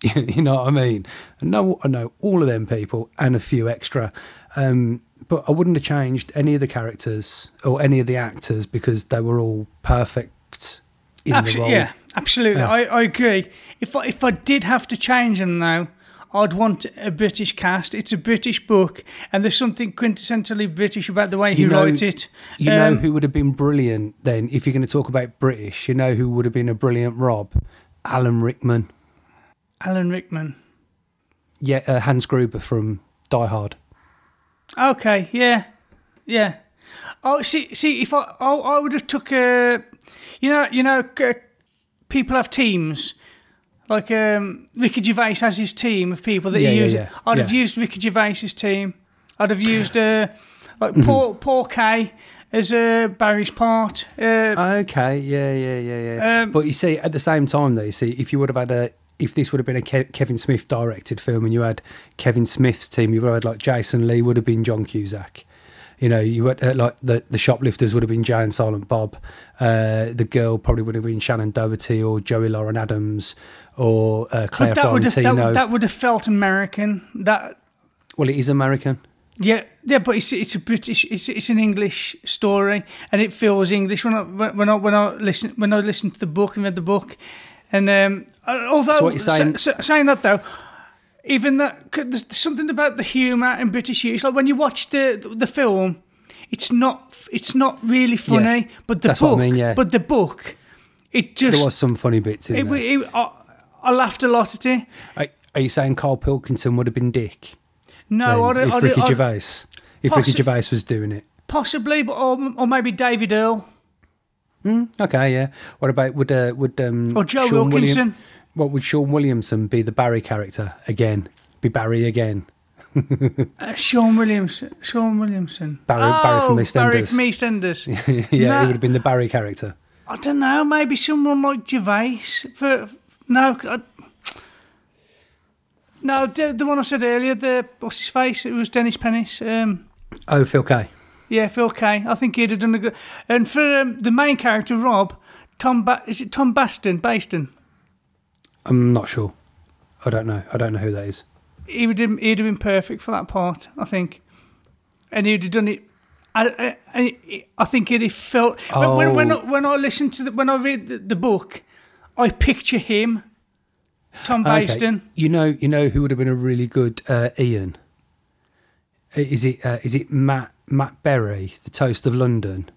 you know what I mean? I know I know all of them people and a few extra. Um, but I wouldn't have changed any of the characters or any of the actors because they were all perfect in the role. yeah, absolutely. Yeah. I, I agree. If I, if I did have to change them though, I'd want a British cast. It's a British book, and there's something quintessentially British about the way he You know- writes it. You know Um, who would have been brilliant then if you're going to talk about British? You know who would have been a brilliant Rob? Alan Rickman. Alan Rickman. Yeah, uh, Hans Gruber from Die Hard. Okay, yeah, yeah. Oh, see, see, if I, I, I would have took a, you know, you know, people have teams. Like um, Ricky Gervais has his team of people that Yeah, he yeah, uses. yeah, I'd have. Mm-hmm. used Ricky Gervais's team. I'd have used uh, like Paul Paul Kay as uh, Barry's part. Uh, Okay, yeah, yeah, yeah, yeah. Um, but you see, at the same time, though, you see, if you would have had a, if this would have been a Ke- Kevin Smith directed film, and you had Kevin Smith's team, you would have had like Jason Lee would have been John Cusack. You know, you uh, like the the shoplifters would have been Jay and Silent Bob. Uh, the girl probably would have been Shannen Doherty or Joey Lauren Adams or uh, Claire but that would have that, would- that would have felt American. That well, it is American. Yeah, yeah, but it's it's a British, it's it's an English story, and it feels English when I when I when I listen when I listened to the book and read the book, and um, although So saying- sa- sa- saying that though, even that there's something about the humour in British. It's like when you watch the the film, it's not it's not really funny, but the That's what I book, mean, yeah. but the book, it just There was some funny bits in it, there. it, I, I laughed a lot at it. Are, are you saying Karl Pilkington would have been Dick? No, I, then, don't- if Ricky I, Gervais, if Ricky Gervais was doing it. possibly, but or, or maybe David Earl Okay, yeah. What about would uh, would um or Joe Sean Wilkinson. William, what would Shaun Williamson be the Barry character again? Be Barry again? Uh, Shaun Williamson. Shaun Williamson. Barry- Barry from Oh, Barry EastEnders. from EastEnders. yeah, No. he would have been the Barry character. I don't know. Maybe someone like Gervais. For no, I, no, the, the one I said earlier. The what's his face? It was Dennis Pennis. Um, Oh, Phil Kay. yeah, Phil Kay. I think he'd have done a good. And for um, the main character, Rob, Tom. Ba- is it Tom Basden? Basden. I'm not sure. I don't know. I don't know who that is. He would. Have, he'd have been perfect for that part. I think, and he'd have done it. I, I, I think it felt when, when, when, I, Oh. when I listen to the, when I read the, the book, I picture him, Tom Okay. You know, you know who would have been a really good uh, Ian. Uh, Is it uh, is it Matt Matt Berry, the Toast of London?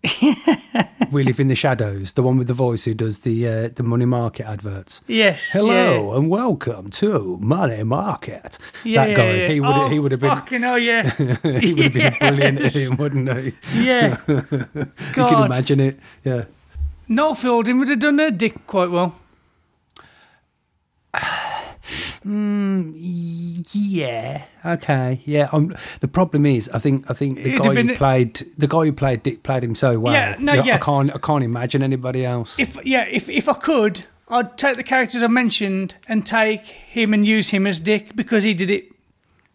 we live in the shadows. The one with the voice who does the uh, the money market adverts. Yes. Hello and welcome to Money Market. Yeah, that yeah, guy, yeah. he would oh, he would have been Fucking hell, yeah. he would have been a brilliant Yes. Ian, wouldn't he? Yeah. You can imagine it. Yeah. Noel Fielding would have done her dick quite well. Yeah. Okay. Yeah. Um, the problem is, I think I think the It'd guy who played the guy who played Dick played him so well. Yeah, no, yeah. I can't I can't imagine anybody else. If yeah, if if I could, I'd take the characters I mentioned and take him and use him as Dick because he did it.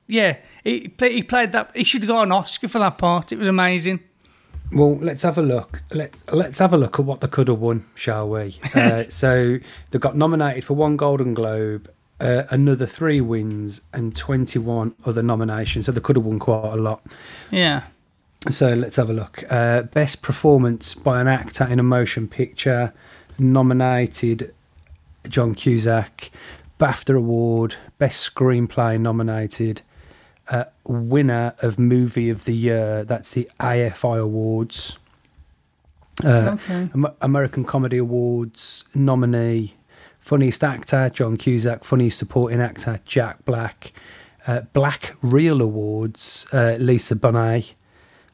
Yeah, he play, he played that. He should have got an Oscar for that part. It was amazing. Well, let's have a look. Let Let's have a look at what they could have won, shall we? uh, so they got nominated for one Golden Globe, uh, another three wins, and twenty-one other nominations. So they could have won quite a lot. Yeah. So let's have a look. Uh, best performance by an actor in a motion picture, nominated John Cusack. BAFTA Award, Best Screenplay nominated. Uh, winner of Movie of the Year, that's the AFI Awards. Uh, Okay. Am- American Comedy Awards nominee. Funniest actor, John Cusack. Funniest supporting actor, Jack Black. Uh, Black Reel Awards, uh, Lisa Bonet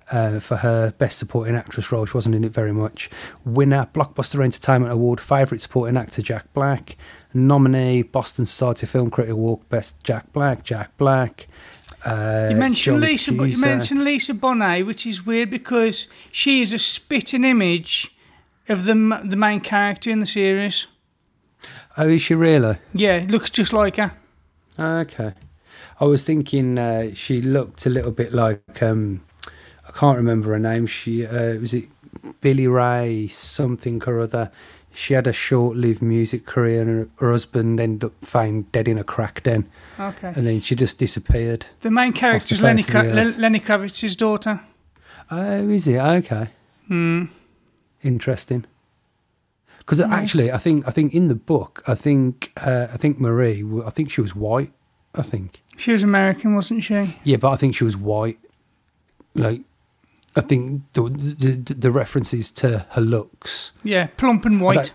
uh, for her best supporting actress role. She wasn't in it very much. Winner, Blockbuster Entertainment Award, favourite supporting actor, Jack Black. Nominee, Boston Society Film Critic Award, best Jack Black, Jack Black. Uh, You mentioned John Lisa. You mentioned Lisa Bonet, which is weird because she is a spitting image of the the main character in the series. Oh, is she really? Yeah, looks just like her. Okay. I was thinking uh, she looked a little bit like um, I can't remember her name. She uh, was it Billy Ray something or other. She had a short-lived music career, and her, husband ended up found dead in a crack den, Okay. and then she just disappeared. The main character is Lenny, of the Kra- earth. Len- Lenny Kravitz's daughter. Oh, is it okay? Hmm. Interesting. Because actually, I think I think in the book, I think uh, I think Marie, I think she was white. I think. She was American, wasn't she? Yeah, but I think she was white. Like, I think the the, the references to her looks. Yeah, plump and white.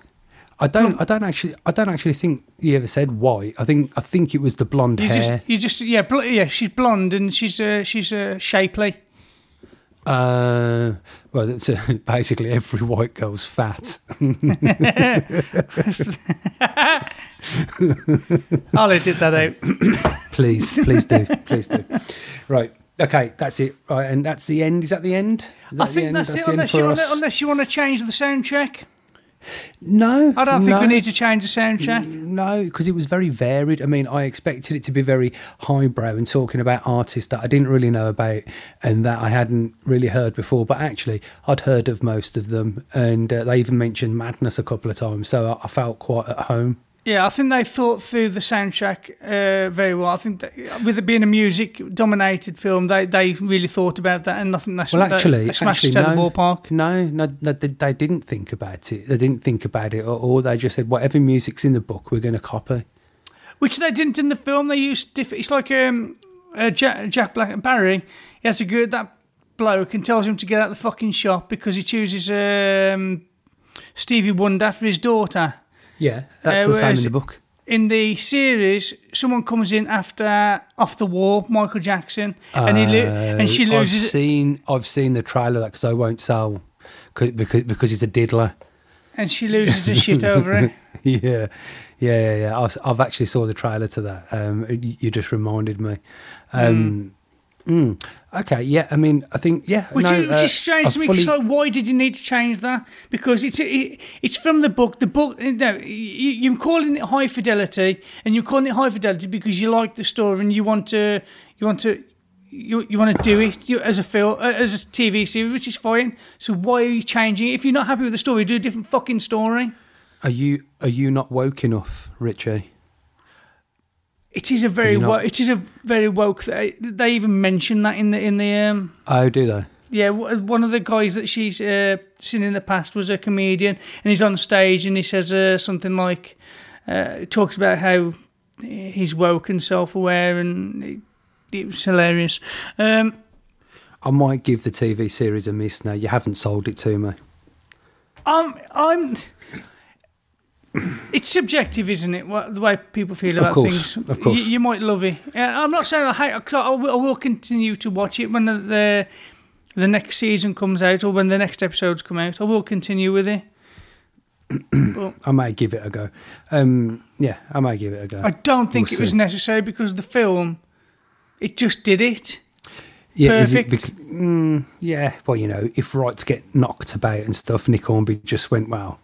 I don't. I don't actually. I don't actually think you ever said white. I think. I think it was the blonde You hair. just, you just, yeah, bl- yeah. She's blonde and she's, uh, she's uh, shapely. Uh, well, that's uh, basically every white girl's fat. I'll edit that out. please, please do, please do. Right. Okay, that's it. Right, and that's the end. Is that the end? Is I that the think end? that's, it. Unless you, wanna, unless you want to change the soundtrack, no, I don't think no. we need to change the soundtrack. No, because it was very varied. I mean, I expected it to be very highbrow and talking about artists that I didn't really know about and that I hadn't really heard before. But actually, I'd heard of most of them, and uh, they even mentioned Madness a couple of times, so I, I felt quite at home. Yeah, I think they thought through the soundtrack uh, very well. I think that with it being a music-dominated film, they, they really thought about that, and I think that's Well, actually, they smashed actually, it out no, the ballpark. no, no, no, they, they didn't think about it. They didn't think about it at all. They just said whatever music's in the book, we're going to copy. which they didn't in the film. They used diff- it's like um, uh, Jack, Jack Black Barry. He has a good that bloke and tells him to get out the fucking shop because he chooses um, Stevie Wonder for his daughter. Yeah, that's Uh, the same in the book. In the series, someone comes in after Off the Wall, Michael Jackson, and he lo- and she Uh, I've loses. seen I've seen the trailer of that because I won't sell because because he's a diddler. and she loses her shit over it. yeah, yeah, yeah, yeah. I was- I've actually saw the trailer to that. Um, you, you just reminded me. Um, mm. Okay, yeah. I mean, I think yeah. Which, no, is, which uh, is strange I to me. fully- like, why did you need to change that? Because it's it, it's from the book. The book. No, you, you're calling it high fidelity, and you're calling it high fidelity because you like the story and you want to you want to you, you want to do it as a film as a TV series, which is fine. So why are you changing it? If you're not happy with the story, do a different fucking story. Are you are you not woke enough, Richie? It is a very wo- it is a very woke. They, they even mention that in the in the um, Oh, do they? Yeah, w- one of the guys that she's uh, seen in the past was a comedian, and he's on stage and he says uh, something like, uh, talks about how he's woke and self-aware, and it, it was hilarious. Um, I might give the TV series a miss now. You haven't sold it to me. I'm, I'm. It's subjective, isn't it? What, the way people feel Of about course, things. of course. You, you might love it. Yeah, I'm not saying I hate. Cause I, will, I will continue to watch it when the, the the next season comes out or when the next episodes come out. I will continue with it. I might give it a go. Um, yeah, I might give it a go. I don't think We'll it was necessary because the film, it just did it. yeah, is it bec- mm, yeah, well, you know, if rights get knocked about and stuff, Nick Hornby just went, well,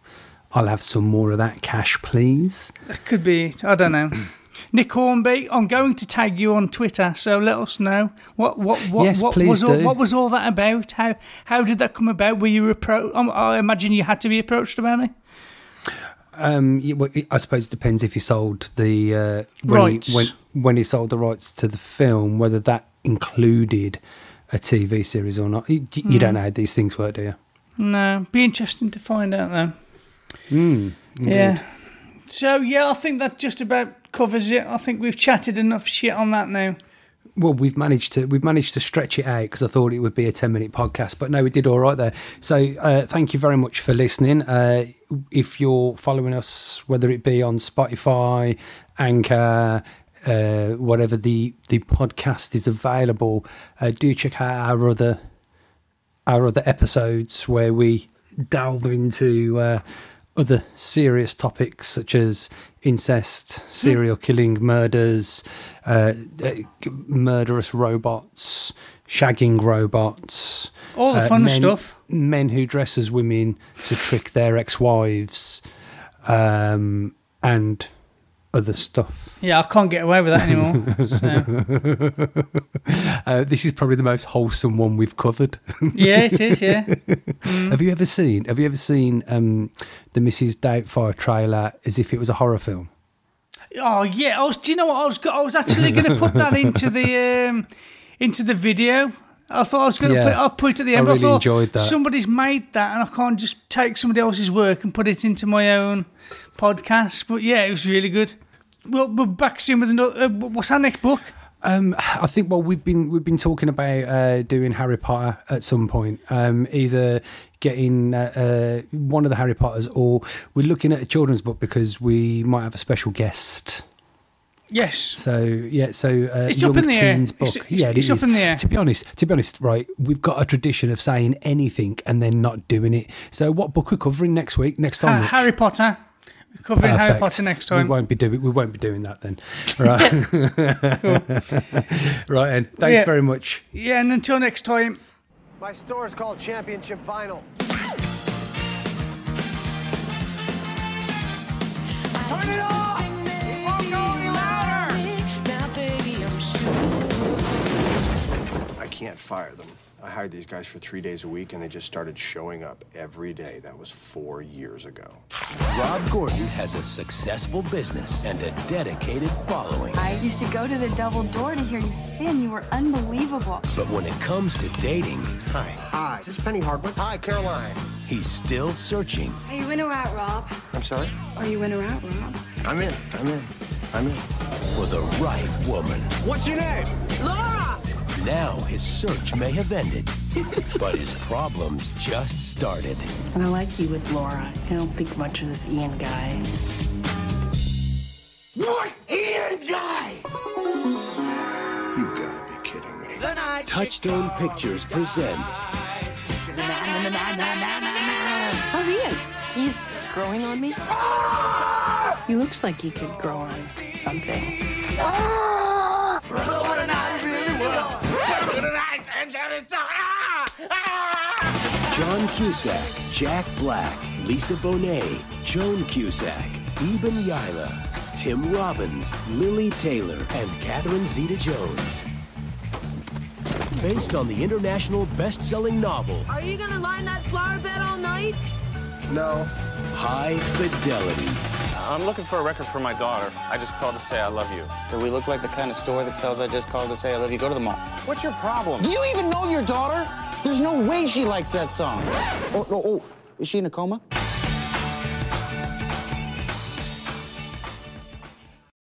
I'll have some more of that cash, please. That could be it. I don't know. Nick Hornby, I'm going to tag you on Twitter, so let us know what what what Yes, what was all, do. what was all that about? How how did that come about? Were you approached? I imagine you had to be approached about it. Um, I suppose it depends if you sold the uh, when Rights. He, when when he sold the rights to the film, whether that included a TV series or not. You, you Hmm. don't know how these things work, do you? No, be interesting to find out though. Mm, Yeah. So yeah, I think that just about covers it. I think we've chatted enough shit on that now. Well, we've managed to we've managed to stretch it out because I thought it would be a ten minute podcast, but no, we did all right there. So uh, thank you very much for listening. Uh, if you're following us, whether it be on Spotify, Anchor, uh, whatever the the podcast is available, uh, do check out our other our other episodes where we delve into uh, other serious topics such as incest, serial killing, murders, uh, uh, murderous robots, shagging robots, All the uh, fun men, stuff. men who dress as women to trick their ex-wives, um, and other stuff. Yeah, I can't get away with that anymore. so. Uh, this is probably the most wholesome one we've covered. Yeah, it is. Yeah. Have you ever seen? Have you ever seen um, the Mrs. Doubtfire trailer as if it was a horror film? Oh yeah. I was. Do you know what I was? I was actually going to put that into the um, into the video. I thought I was going to Yeah. put. I'll put it at the end. but really thought enjoyed that. Somebody's made that, and I can't just take somebody else's work and put it into my own podcast. But yeah, it was really good. Well, we're back soon with another. Uh, what's our next book? Um, I think well we've been we've been talking about uh, doing Harry Potter at some point. Um, either getting uh, uh, one of the Harry Potters or we're looking at a children's book because we might have a special guest. Yes. So yeah, so uh, It's young up in the air. book. It's- it's- yeah, it it's up in the air. To be honest, to be honest, right, we've got a tradition of saying anything and then not doing it. So what book we're covering next week? Next time, Uh, Harry Potter. We're covering Harry Potter next time. We won't be doing we won't be doing that then. Right. right and thanks Yeah. very much. Yeah, and until next time. My store is called Championship Vinyl. Turn it off! Can't fire them. I hired these guys for three days a week, and they just started showing up every day. That was four years ago. Rob Gordon has a successful business and a dedicated following. I used to go to the double door to hear you spin. You were unbelievable. But when it comes to dating, Hi. Hi. This is this Penny Hardwick? Hi, Caroline. he's still searching. Are you in or out, Rob? I'm sorry? Are you in or out, Rob? I'm in. I'm in. I'm in. for the right woman. What's your name? Laura! Now his search may have ended, but his problems just started. And I like you with Laura. I don't think much of this Ian guy. What Ian guy? You gotta be kidding me. The night Touchstone Pictures presents How's Ian? He's growing on me? Ah! He looks like he could grow on something. What night and ah, ah. John Cusack, Jack Black, Lisa Bonet, Joan Cusack, Iben Hjejle, Tim Robbins, Lili Taylor, and Catherine Zeta-Jones. Based on the international best-selling novel Are you gonna line that flower bed all night? No. High Fidelity. I'm looking for a record for my daughter. I just called to say I love you. Do we look like the kind of store that sells I just called to say I love you? Go to the mall. What's your problem? Do you even know your daughter? There's no way she likes that song. Oh, oh, oh. Is she in a coma?